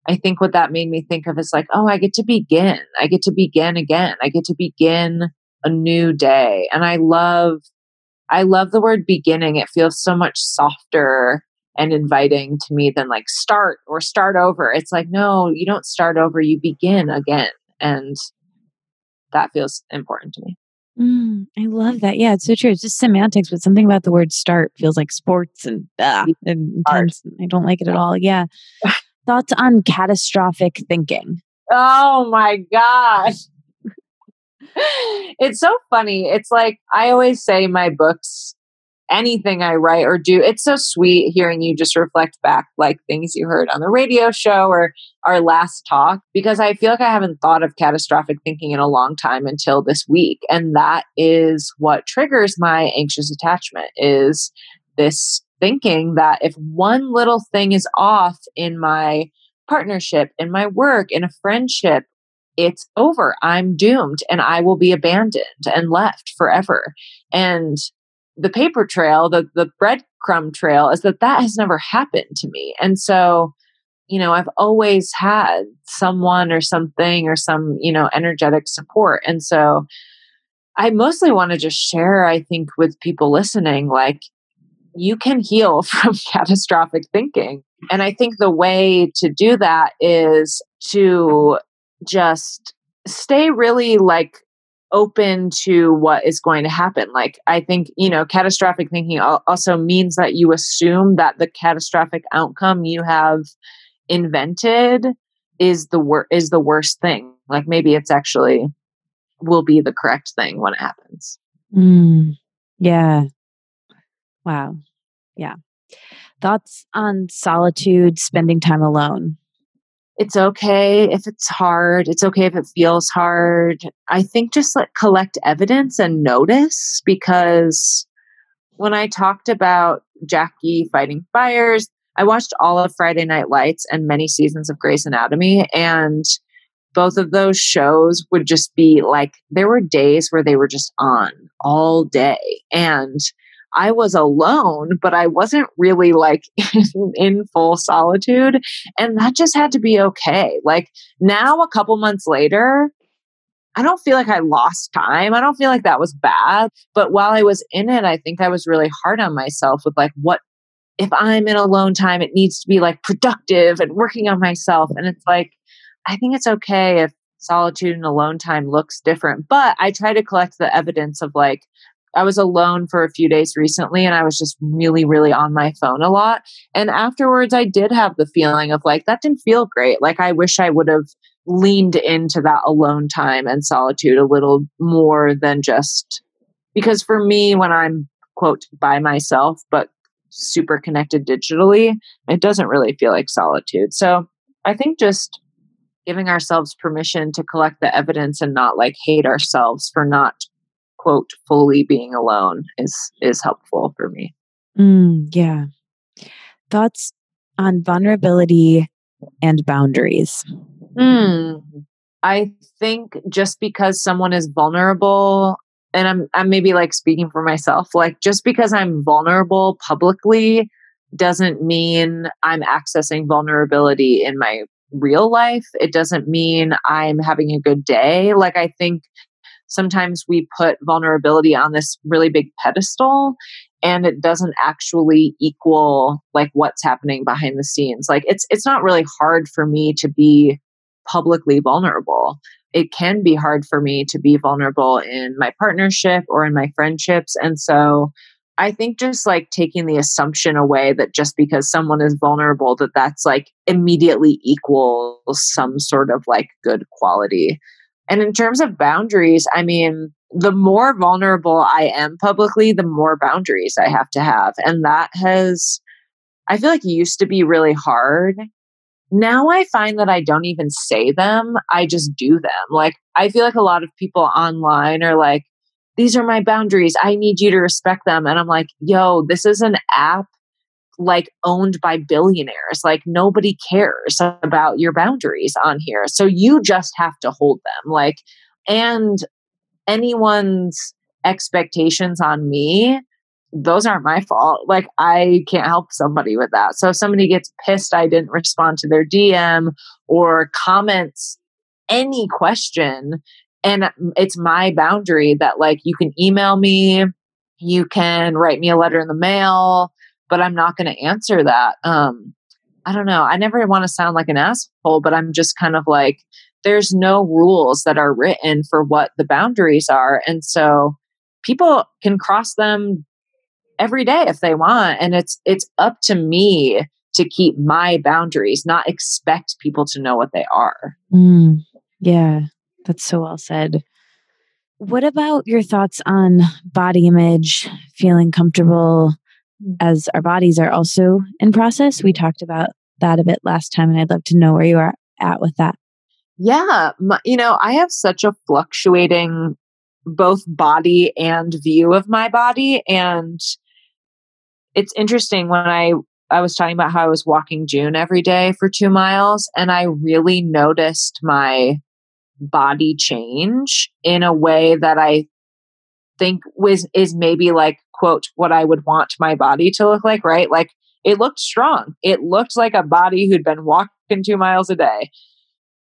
I think what that made me think of is like oh I get to begin I get to begin again I get to begin a new day and I love I love the word beginning. It feels so much softer and inviting to me than like start or start over. It's like, no, you don't start over, you begin again. And that feels important to me. Mm, I love that. Yeah, it's so true. It's just semantics, but something about the word start feels like sports and, uh, and intense. I don't like it at all. Yeah. Thoughts on catastrophic thinking? Oh my gosh it's so funny. It's like I always say my books, anything I write or do, it's so sweet hearing you just reflect back like things you heard on the radio show or our last talk because I feel like I haven't thought of catastrophic thinking in a long time until this week. And that is what triggers my anxious attachment is this thinking that if one little thing is off in my partnership, in my work, in a friendship, it's over. I'm doomed and I will be abandoned and left forever. And the paper trail, the, the breadcrumb trail is that that has never happened to me. And so, you know, I've always had someone or something or some, you know, energetic support. And so I mostly want to just share, I think, with people listening, like, you can heal from catastrophic thinking. And I think the way to do that is to just stay really like open to what is going to happen. Like, I think, you know, catastrophic thinking also means that you assume that the catastrophic outcome you have invented is the wor- is the worst thing. Like maybe it's actually will be the correct thing when it happens. Mm, yeah. Wow. Yeah. Thoughts on solitude, spending time alone? It's okay if it's hard. It's okay if it feels hard. I think just like collect evidence and notice because when I talked about Jackie fighting fires, I watched all of Friday Night Lights and many seasons of Grey's Anatomy. And both of those shows would just be like, there were days where they were just on all day. And I was alone, but I wasn't really like in, in full solitude. And that just had to be okay. Like now, a couple months later, I don't feel like I lost time. I don't feel like that was bad. But while I was in it, I think I was really hard on myself with like, what if I'm in alone time? It needs to be like productive and working on myself. And it's like, I think it's okay if solitude and alone time looks different. But I try to collect the evidence of like, I was alone for a few days recently and I was just really, really on my phone a lot. And afterwards, I did have the feeling of like, that didn't feel great. Like, I wish I would have leaned into that alone time and solitude a little more than just because for me, when I'm quote by myself, but super connected digitally, it doesn't really feel like solitude. So I think just giving ourselves permission to collect the evidence and not like hate ourselves for not quote fully being alone is is helpful for me mm, yeah thoughts on vulnerability and boundaries mm, i think just because someone is vulnerable and i'm i'm maybe like speaking for myself like just because i'm vulnerable publicly doesn't mean i'm accessing vulnerability in my real life. It doesn't mean I'm having a good day. Like, I think sometimes we put vulnerability on this really big pedestal and it doesn't actually equal like what's happening behind the scenes. Like it's it's not really hard for me to be publicly vulnerable. It can be hard for me to be vulnerable in my partnership or in my friendships and so i think just like taking the assumption away that just because someone is vulnerable that that's like immediately equals some sort of like good quality and in terms of boundaries, I mean, the more vulnerable I am publicly, the more boundaries I have to have. And that has, I feel like used to be really hard. Now I find that I don't even say them, I just do them. Like, I feel like a lot of people online are like, these are my boundaries. I need you to respect them. And I'm like, yo, this is an app like owned by billionaires. Like nobody cares about your boundaries on here. So you just have to hold them. Like, and anyone's expectations on me, those aren't my fault. Like, I can't help somebody with that. So if somebody gets pissed I didn't respond to their DM or comments any question, and it's my boundary that, like, you can email me, you can write me a letter in the mail, but I'm not going to answer that. Um, I don't know. I never want to sound like an asshole, but I'm just kind of like, there's no rules that are written for what the boundaries are. And so people can cross them every day if they want. And it's, it's up to me to keep my boundaries, not expect people to know what they are. Mm, yeah, that's so well said. What about your thoughts on body image, feeling comfortable Mm-hmm. as our bodies are also in process. We talked about that a bit last time, and I'd love to know where you are at with that. Yeah, my, you know, I have such a fluctuating both body and view of my body and it's interesting when I I was talking about how I was walking June every day for 2 miles and I really noticed my body change in a way that I think was is maybe like quote what I would want my body to look like, right? Like it looked strong. It looked like a body who'd been walking two miles a day.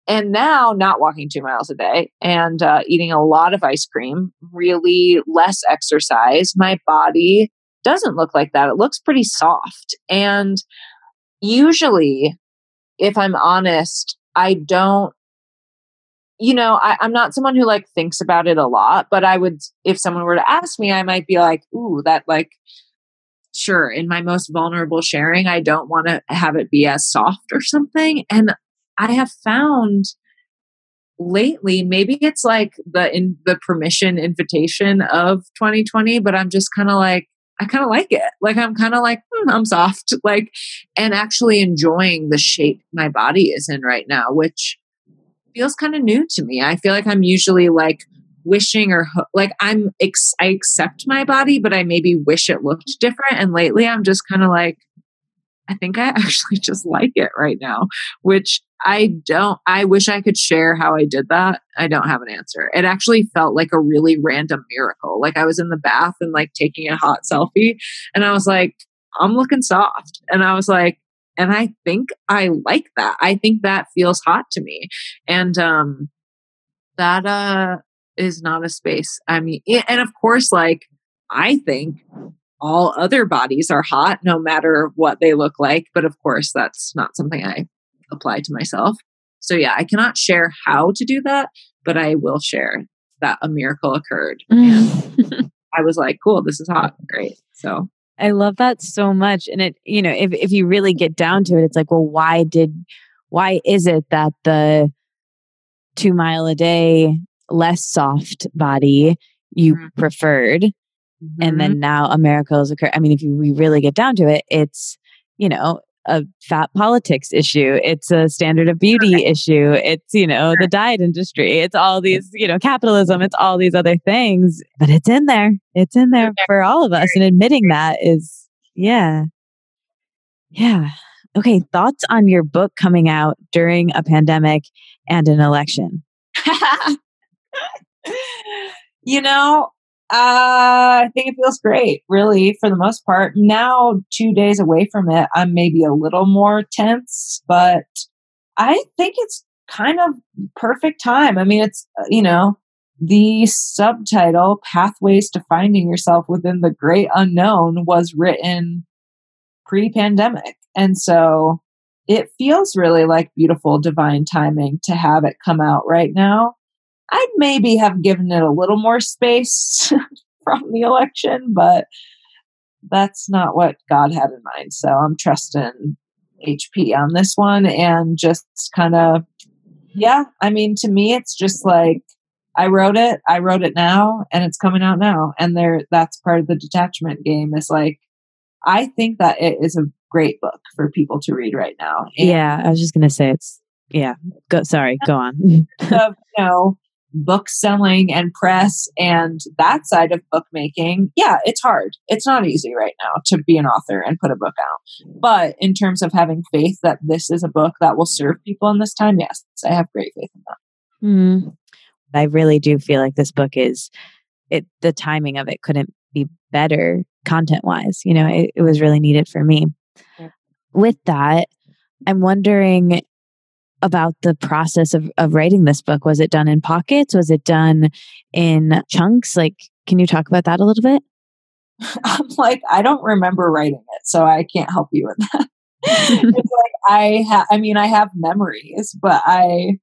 And now, not walking two miles a day and uh, eating a lot of ice cream, really less exercise, my body doesn't look like that. It looks pretty soft. And usually, if I'm honest, I don't you know, I, am not someone who like thinks about it a lot, but I would, if someone were to ask me, I might be like, ooh, that like, sure, in my most vulnerable sharing, I don't want to have it be as soft or something. And I have found lately, maybe it's like the in the permission invitation of 2020, but I'm just kind of like, I kind of like it. Like I'm kind of like hmm, I'm soft, like, and actually enjoying the shape my body is in right now, which feels kind of new to me. I feel like I'm usually like wishing or ho- like I'm ex- I accept my body, but I maybe wish it looked different. And lately, I'm just kind of like, I think I actually just like it right now, which I don't. I wish I could share how I did that. I don't have an answer. It actually felt like a really random miracle. Like I was in the bath and like taking a hot selfie, and I was like, I'm looking soft. And I was like, and I think I like that. I think that feels hot to me. And um that uh is not a space. I mean and of course like I think all other bodies are hot no matter what they look like, but of course that's not something I apply to myself. So yeah, I cannot share how to do that, but I will share that a miracle occurred and I was like, cool, this is hot. Great. So I love that so much. And it, you know, if, if you really get down to it, it's like, well, why did, why is it that the two mile a day, less soft body you mm-hmm. preferred? Mm-hmm. And then now a miracle has occurred. I mean, if you, we really get down to it, it's, you know, a fat politics issue. It's a standard of beauty okay. issue. It's, you know, sure. the diet industry. It's all these, you know, capitalism. It's all these other things, but it's in there. It's in there for all of us. And admitting that is, yeah. Yeah. Okay. Thoughts on your book coming out during a pandemic and an election? you know, uh, I think it feels great, really, for the most part. Now, two days away from it, I'm maybe a little more tense, but I think it's kind of perfect time. I mean, it's, uh, you know, the subtitle, Pathways to Finding Yourself Within the Great Unknown, was written pre pandemic. And so it feels really like beautiful divine timing to have it come out right now. I'd maybe have given it a little more space from the election, but that's not what God had in mind. So I'm trusting HP on this one and just kind of, yeah, I mean, to me, it's just like I wrote it, I wrote it now, and it's coming out now. And there, that's part of the detachment game is like, I think that it is a great book for people to read right now. And yeah, I was just gonna say it's yeah. Go sorry, go on. of, you know, book selling and press and that side of bookmaking, yeah, it's hard. It's not easy right now to be an author and put a book out. But in terms of having faith that this is a book that will serve people in this time, yes, I have great faith in that. Mm. I really do feel like this book is it the timing of it couldn't be better content wise. You know, it, it was really needed for me. Yeah. With that, I'm wondering about the process of, of writing this book. Was it done in pockets? Was it done in chunks? Like, can you talk about that a little bit? I'm like, I don't remember writing it, so I can't help you with that. it's like I have, I mean, I have memories, but I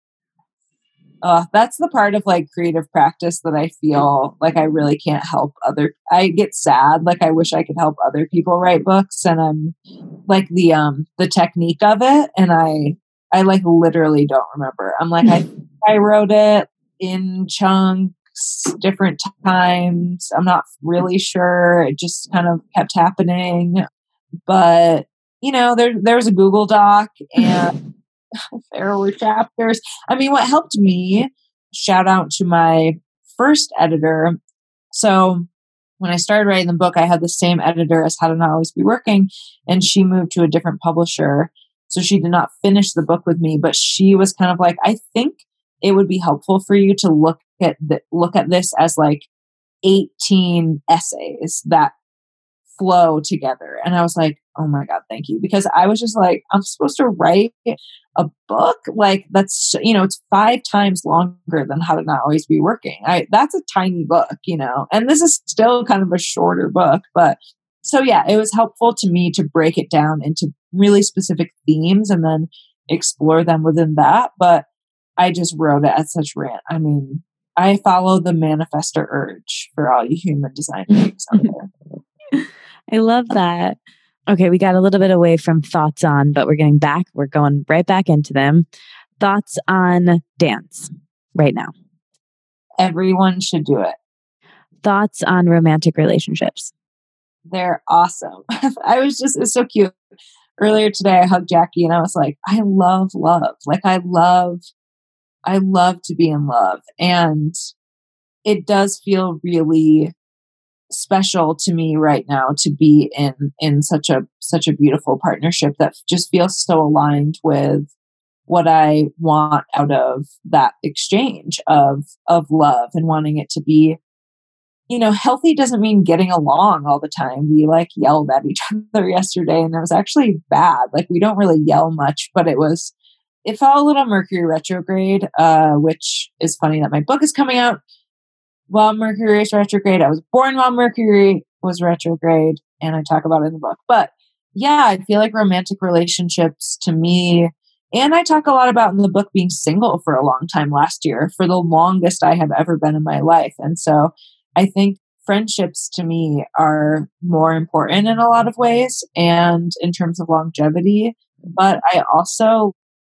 uh, that's the part of like creative practice that I feel like I really can't help other. I get sad, like I wish I could help other people write books, and I'm like the um the technique of it, and I I like literally don't remember. I'm like I I wrote it in chunks, different times. I'm not really sure. It just kind of kept happening, but you know there there was a Google Doc and there were chapters. I mean, what helped me, shout out to my first editor. So when I started writing the book, I had the same editor as How to Not Always Be Working, and she moved to a different publisher. So she did not finish the book with me, but she was kind of like, I think it would be helpful for you to look at the, look at this as like 18 essays that flow together. And I was like, oh my God, thank you. Because I was just like, I'm supposed to write a book like that's, you know, it's five times longer than How to Not Always Be Working. I, that's a tiny book, you know, and this is still kind of a shorter book. But so, yeah, it was helpful to me to break it down into really specific themes and then explore them within that. But I just wrote it at such rant. I mean, I follow the manifestor urge for all you human design freaks out there. I love that. Okay, we got a little bit away from thoughts on, but we're getting back. We're going right back into them. Thoughts on dance right now? Everyone should do it. Thoughts on romantic relationships? They're awesome. I was just, it's so cute. Earlier today, I hugged Jackie and I was like, I love love. Like, I love, I love to be in love. And it does feel really special to me right now to be in in such a such a beautiful partnership that just feels so aligned with what I want out of that exchange of of love and wanting it to be you know healthy doesn't mean getting along all the time we like yelled at each other yesterday and it was actually bad like we don't really yell much but it was it felt a little mercury retrograde uh which is funny that my book is coming out while Mercury is retrograde. I was born while Mercury was retrograde, and I talk about it in the book. But yeah, I feel like romantic relationships to me, and I talk a lot about in the book being single for a long time last year, for the longest I have ever been in my life. And so I think friendships to me are more important in a lot of ways and in terms of longevity. But I also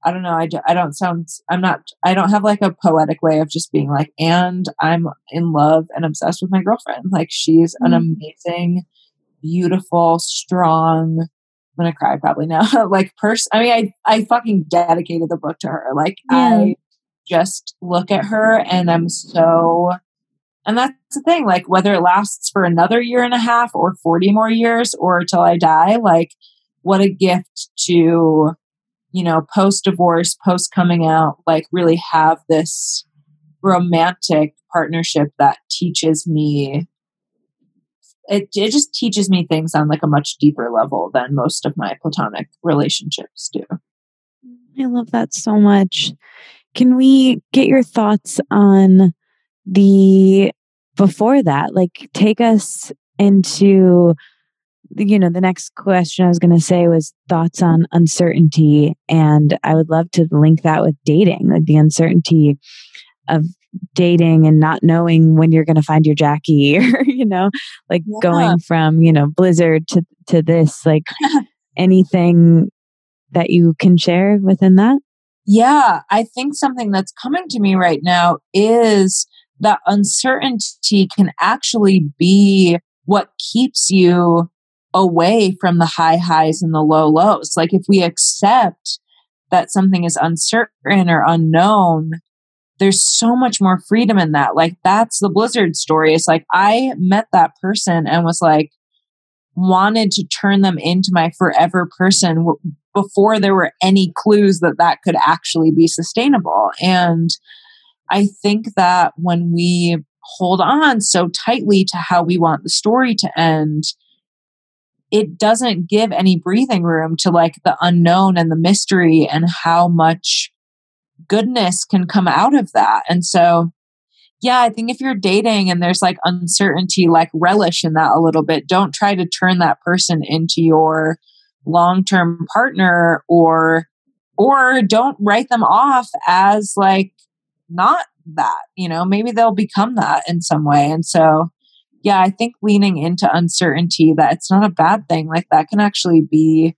I don't know. I, I don't sound, I'm not, I don't have like a poetic way of just being like, and I'm in love and obsessed with my girlfriend. Like she's mm-hmm. an amazing, beautiful, strong, I'm gonna cry probably now. like person, I mean, I, I fucking dedicated the book to her. Like yeah. I just look at her and I'm so, and that's the thing, like whether it lasts for another year and a half or 40 more years or till I die, like what a gift to you know, post divorce, post coming out, like really have this romantic partnership that teaches me it, it just teaches me things on like a much deeper level than most of my platonic relationships do I love that so much. Can we get your thoughts on the before that? Like, take us into, you know, the next question I was going to say was thoughts on uncertainty. And I would love to link that with dating, like the uncertainty of dating and not knowing when you're going to find your Jackie or, you know, like yeah. going from, you know, Blizzard to, to this, like anything that you can share within that? Yeah, I think something that's coming to me right now is that uncertainty can actually be what keeps you away from the high highs and the low lows. Like if we accept that something is uncertain or unknown, there's so much more freedom in that. Like that's the Blizzard story. It's like I met that person and was like, wanted to turn them into my forever person before there were any clues that that could actually be sustainable. And I think that when we hold on so tightly to how we want the story to end, it doesn't give any breathing room to like the unknown and the mystery and how much goodness can come out of that. And so, yeah, I think if you're dating and there's like uncertainty, like relish in that a little bit. Don't try to turn that person into your long-term partner or or don't write them off as like not that, you know, maybe they'll become that in some way. And so yeah, I think leaning into uncertainty that it's not a bad thing. Like that can actually be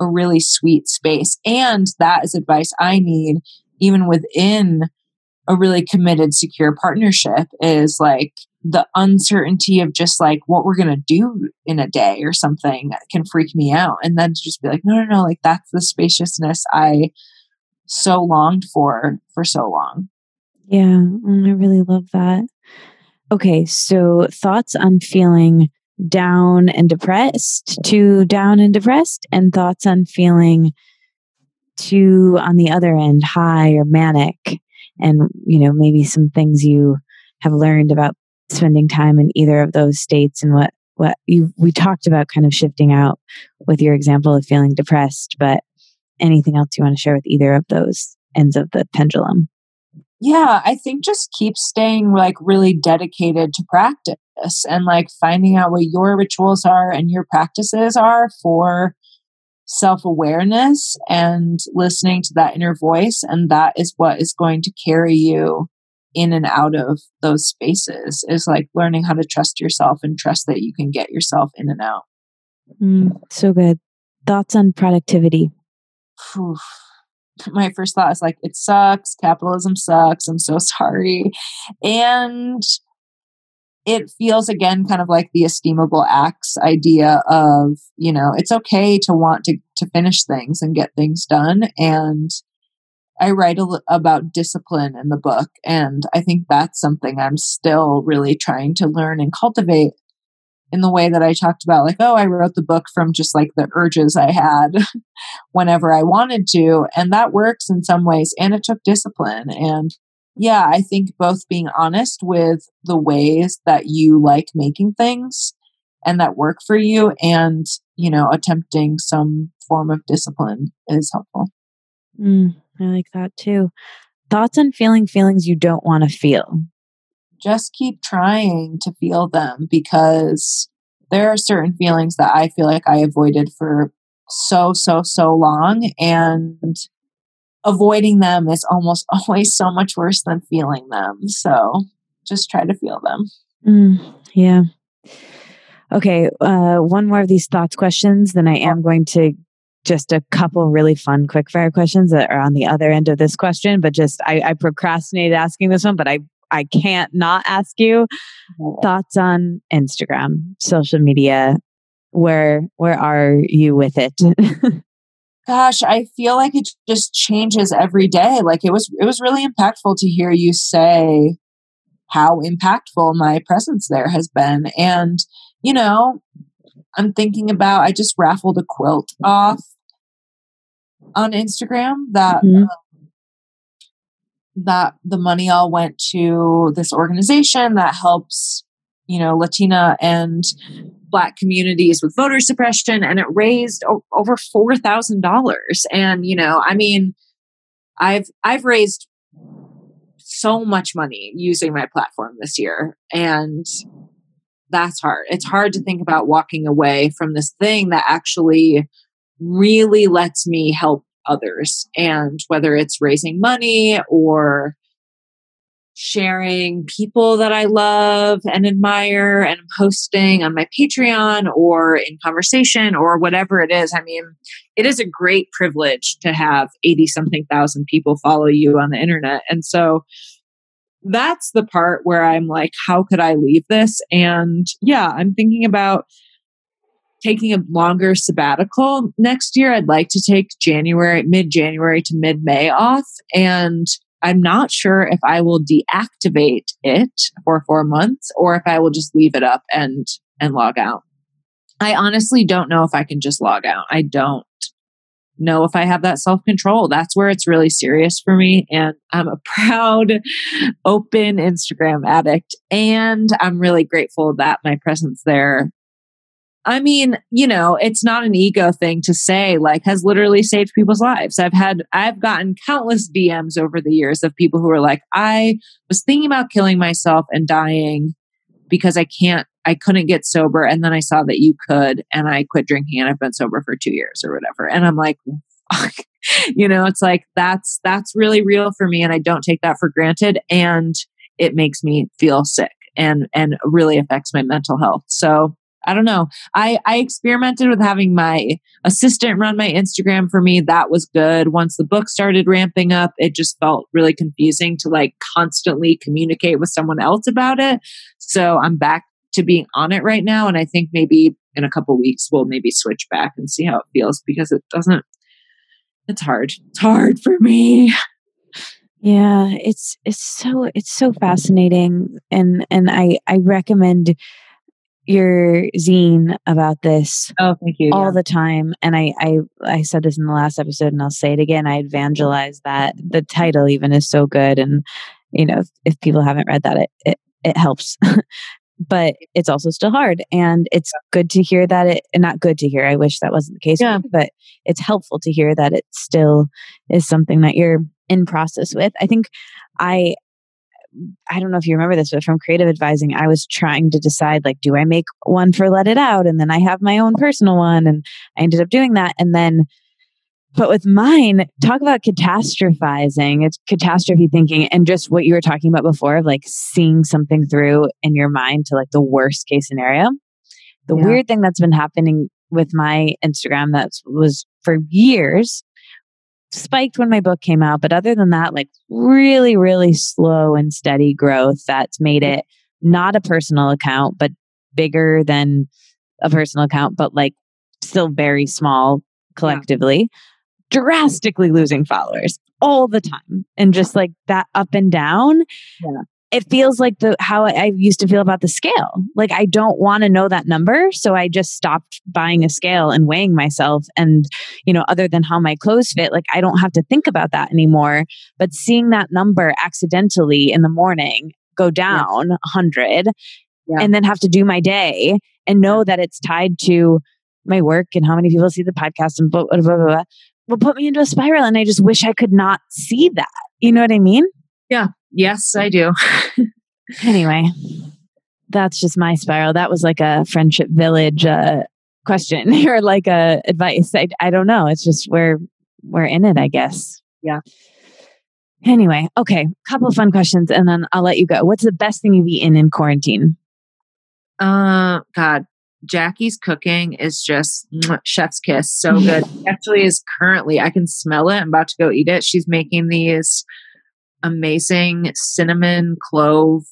a really sweet space. And that is advice I need even within a really committed, secure partnership is like the uncertainty of just like what we're going to do in a day or something can freak me out. And then to just be like, no, no, no, like that's the spaciousness I so longed for for so long. Yeah, mm, I really love that. Okay, so thoughts on feeling down and depressed to down and depressed, and thoughts on feeling to on the other end high or manic and you know maybe some things you have learned about spending time in either of those states and what what you we talked about kind of shifting out with your example of feeling depressed but anything else you want to share with either of those ends of the pendulum yeah i think just keep staying like really dedicated to practice and like finding out what your rituals are and your practices are for self awareness and listening to that inner voice. And that is what is going to carry you in and out of those spaces is like learning how to trust yourself and trust that you can get yourself in and out. Mm, so good. Thoughts on productivity? My first thought is like, it sucks. Capitalism sucks. I'm so sorry. And it feels again kind of like the esteemable acts idea of you know it's okay to want to to finish things and get things done and i write about discipline in the book and i think that's something i'm still really trying to learn and cultivate in the way that i talked about like oh i wrote the book from just like the urges i had whenever i wanted to and that works in some ways and it took discipline and yeah, I think both being honest with the ways that you like making things and that work for you and, you know, attempting some form of discipline is helpful. Mm, I like that too. Thoughts on feeling feelings you don't want to feel. Just keep trying to feel them because there are certain feelings that I feel like I avoided for so, so, so long. And avoiding them is almost always so much worse than feeling them. So just try to feel them. Mm, yeah. Okay. Uh, one more of these thoughts questions, then I am going to just a couple really fun quick fire questions that are on the other end of this question, but just I, I procrastinated asking this one, but I I can't not ask you thoughts on Instagram, social media. Where where are you with it? gosh i feel like it just changes every day like it was it was really impactful to hear you say how impactful my presence there has been and you know i'm thinking about i just raffled a quilt off on instagram that mm-hmm. um, that the money all went to this organization that helps you know latina and black communities with voter suppression and it raised o- over $4,000 and you know I mean I've I've raised so much money using my platform this year and that's hard. It's hard to think about walking away from this thing that actually really lets me help others and whether it's raising money or sharing people that I love and admire and posting on my Patreon or in conversation or whatever it is. I mean, it is a great privilege to have 80 something thousand people follow you on the internet. And so that's the part where I'm like, how could I leave this? And yeah, I'm thinking about taking a longer sabbatical next year. I'd like to take January, mid January to mid May off. And I'm not sure if I will deactivate it for four months or if I will just leave it up and and log out. I honestly don't know if I can just log out. I don't know if I have that self control. That's where it's really serious for me. And I'm a proud, open Instagram addict. And I'm really grateful that my presence there. I mean, you know, it's not an ego thing to say, like, has literally saved people's lives. I've had, I've gotten countless DMs over the years of people who are like, I was thinking about killing myself and dying because I can't I couldn't get sober. And then I saw that you could, and I quit drinking and I've been sober for two years or whatever. And I'm like, fuck. you know, it's like that's that's really real for me. And I don't take that for granted. And it makes me feel sick and and really affects my mental health. So I don't know. I, I experimented with having my assistant run my Instagram for me. That was good. Once the book started ramping up, it just felt really confusing to like constantly communicate with someone else about it. So I'm back to being on it right now. And I think maybe in a couple weeks we'll maybe switch back and see how it feels because it doesn't it's hard. It's hard for me. Yeah, it's it's so it's so fascinating and and I I recommend your zine about this oh thank you all yeah. the time and I, I i said this in the last episode and i'll say it again i evangelize that the title even is so good and you know if, if people haven't read that it it, it helps but it's also still hard and it's good to hear that it not good to hear i wish that wasn't the case yeah. but it's helpful to hear that it still is something that you're in process with i think i i don't know if you remember this but from creative advising i was trying to decide like do i make one for let it out and then i have my own personal one and i ended up doing that and then but with mine, talk about catastrophizing. It's catastrophe thinking and just what you were talking about before of like seeing something through in your mind to like the worst case scenario. The yeah. weird thing that's been happening with my Instagram that was for years spiked when my book came out. But other than that, like really, really slow and steady growth that's made it not a personal account, but bigger than a personal account, but like still very small collectively. Yeah drastically losing followers all the time and just like that up and down. Yeah. It feels like the how I used to feel about the scale. Like I don't want to know that number, so I just stopped buying a scale and weighing myself and you know other than how my clothes fit, like I don't have to think about that anymore, but seeing that number accidentally in the morning go down yes. 100 yeah. and then have to do my day and know that it's tied to my work and how many people see the podcast and blah, blah, blah, blah, will put me into a spiral and I just wish I could not see that. You know what I mean? Yeah. Yes, I do. anyway, that's just my spiral. That was like a friendship village uh, question or like a advice. I, I don't know. It's just we're we're in it, I guess. Yeah. Anyway, okay, couple of fun questions and then I'll let you go. What's the best thing you've eaten in quarantine? Uh God, Jackie's cooking is just chef's kiss. So good. Actually, is currently, I can smell it. I'm about to go eat it. She's making these amazing cinnamon clove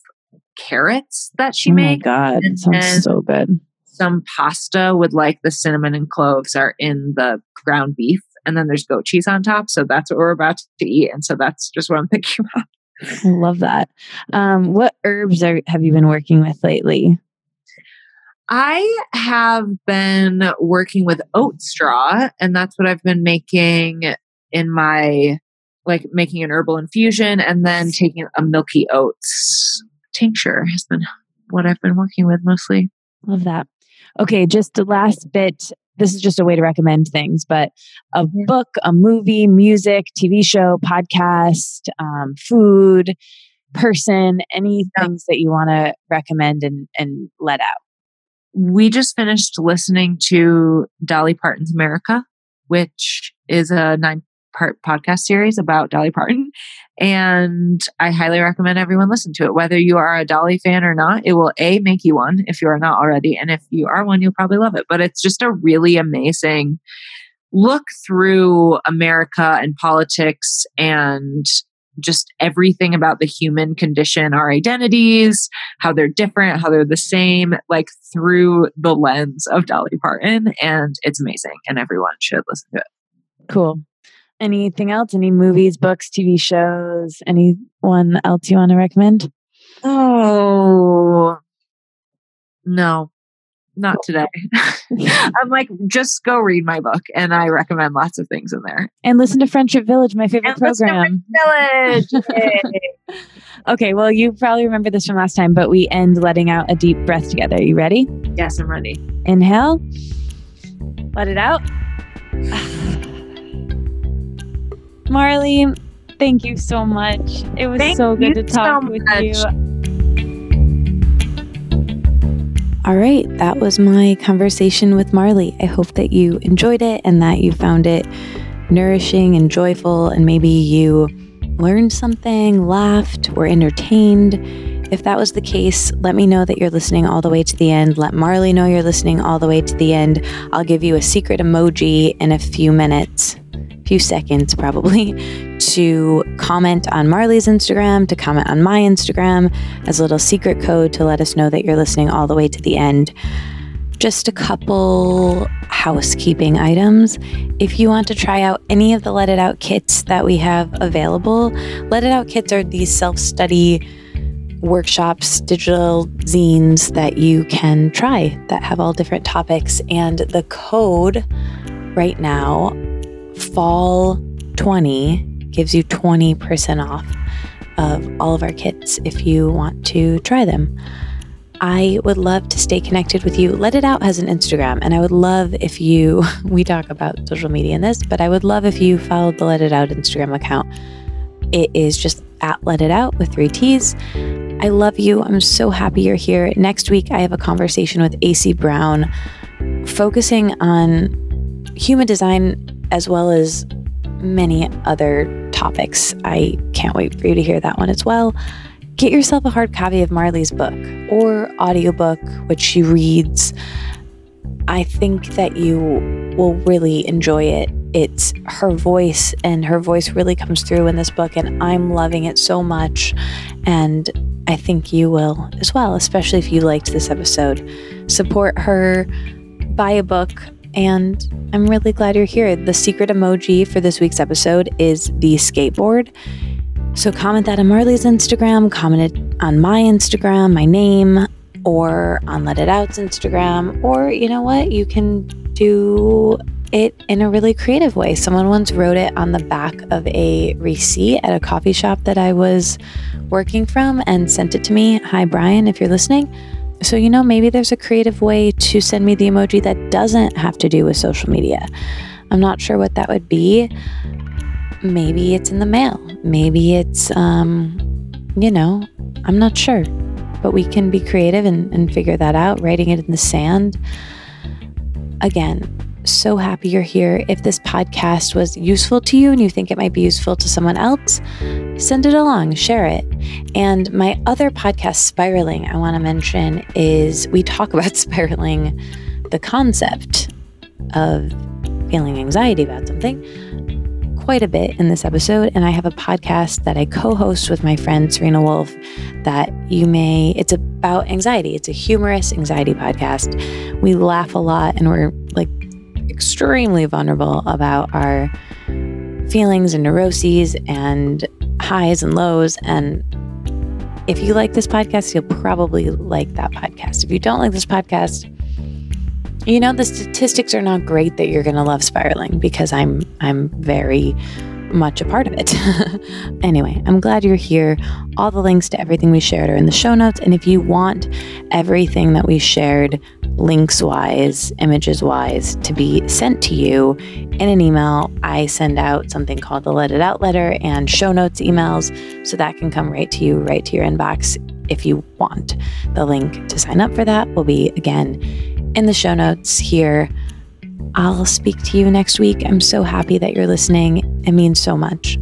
carrots that she made. oh makes. God, and, sounds so good. Some pasta with like the cinnamon and cloves are in the ground beef, and then there's goat cheese on top. So that's what we're about to eat. And so that's just what I'm thinking about. I love that. Um, what herbs are, have you been working with lately? I have been working with oat straw, and that's what I've been making in my like making an herbal infusion and then taking a milky oats tincture has been what I've been working with mostly. Love that. Okay, just the last bit. This is just a way to recommend things, but a book, a movie, music, TV show, podcast, um, food, person, any Yeah. things that you want to recommend and, and let out. we just finished listening to Dolly Parton's America, which is a nine part podcast series about Dolly Parton. And I highly recommend everyone listen to it. Whether you are a Dolly fan or not, it will A, make you one if you are not already. And if you are one, you'll probably love it. But it's just a really amazing look through America and politics and just everything about the human condition, our identities, how they're different, how they're the same, like through the lens of Dolly Parton. And it's amazing. And everyone should listen to it. Cool. Anything else? Any movies, books, TV shows? Anyone else you want to recommend? Oh, no, not today. I'm like, just go read my book. And I recommend lots of things in there. And listen to Friendship Village, my favorite And program. Village. Okay, well, you probably remember this from last time, but we end letting out a deep breath together. Are you ready? yes, I'm ready. Inhale. Let it out. Marlee, thank you so much. It was Thank so good to talk so with much. you. All right, that was my conversation with Marlee. I hope that you enjoyed it and that you found it nourishing and joyful, and maybe you learned something, laughed, were entertained. If that was the case, let me know that you're listening all the way to the end. Let Marlee know you're listening all the way to the end. I'll give you a secret emoji in a few minutes, few seconds probably, to comment on Marlee's Instagram, to comment on my Instagram as a little secret code to let us know that you're listening all the way to the end. Just a couple housekeeping items. If you want to try out any of the Let It Out kits that we have available, Let It Out kits are these self study workshops, digital zines that you can try that have all different topics. And the code right now, fall 20, gives you 20% off of all of our kits if you want to try them. I would love to stay connected with you. Let It Out has an Instagram, and I would love if you, we talk about social media in this, but I would love if you followed the Let It Out Instagram account. It is just at Let It Out with three T's. I love you. I'm so happy you're here. Next week, I have a conversation with AC Brown focusing on human design as well as many other topics. I can't wait for you to hear that one as well. Get yourself a hard copy of Marlee's book or audiobook, which she reads. I think that you will really enjoy it. It's her voice, and her voice really comes through in this book, and I'm loving it so much. And I think you will as well, especially if you liked this episode. Support her, buy a book, and I'm really glad you're here. The secret emoji for this week's episode is the skateboard. So comment that on Marlee's Instagram, comment it on my Instagram, my name, or on Let It Out's Instagram, or you know what? You can do it in a really creative way. Someone once wrote it on the back of a receipt at a coffee shop that I was working from and sent it to me. Hi, Brian, if you're listening. So, you know, maybe there's a creative way to send me the emoji that doesn't have to do with social media. I'm not sure what that would be. Maybe it's in the mail. Maybe it's, um, you know, I'm not sure. But we can be creative and, and figure that out, writing it in the sand. Again, so happy you're here. If this podcast was useful to you and you think it might be useful to someone else, send it along, share it. And my other podcast, Spiraling, I want to mention is we talk about spiraling, the concept of feeling anxiety about something quite a bit in this episode. And I have a podcast that I co host with my friend Serena Wolf that you may, it's about anxiety. It's a humorous anxiety podcast. We laugh a lot and we're like extremely vulnerable about our feelings and neuroses and highs and lows. And if you like this podcast, you'll probably like that podcast. If you don't like this podcast, you know the statistics are not great that you're going to love spiraling because I'm I'm very much a part of it. anyway, I'm glad you're here. All the links to everything we shared are in the show notes. And if you want everything that we shared, links wise, images wise, to be sent to you in an email, I send out something called the Let It Out letter and show notes emails. So that can come right to you, right to your inbox if you want. The link to sign up for that will be again in the show notes here. I'll speak to you next week. I'm so happy that you're listening. It means so much.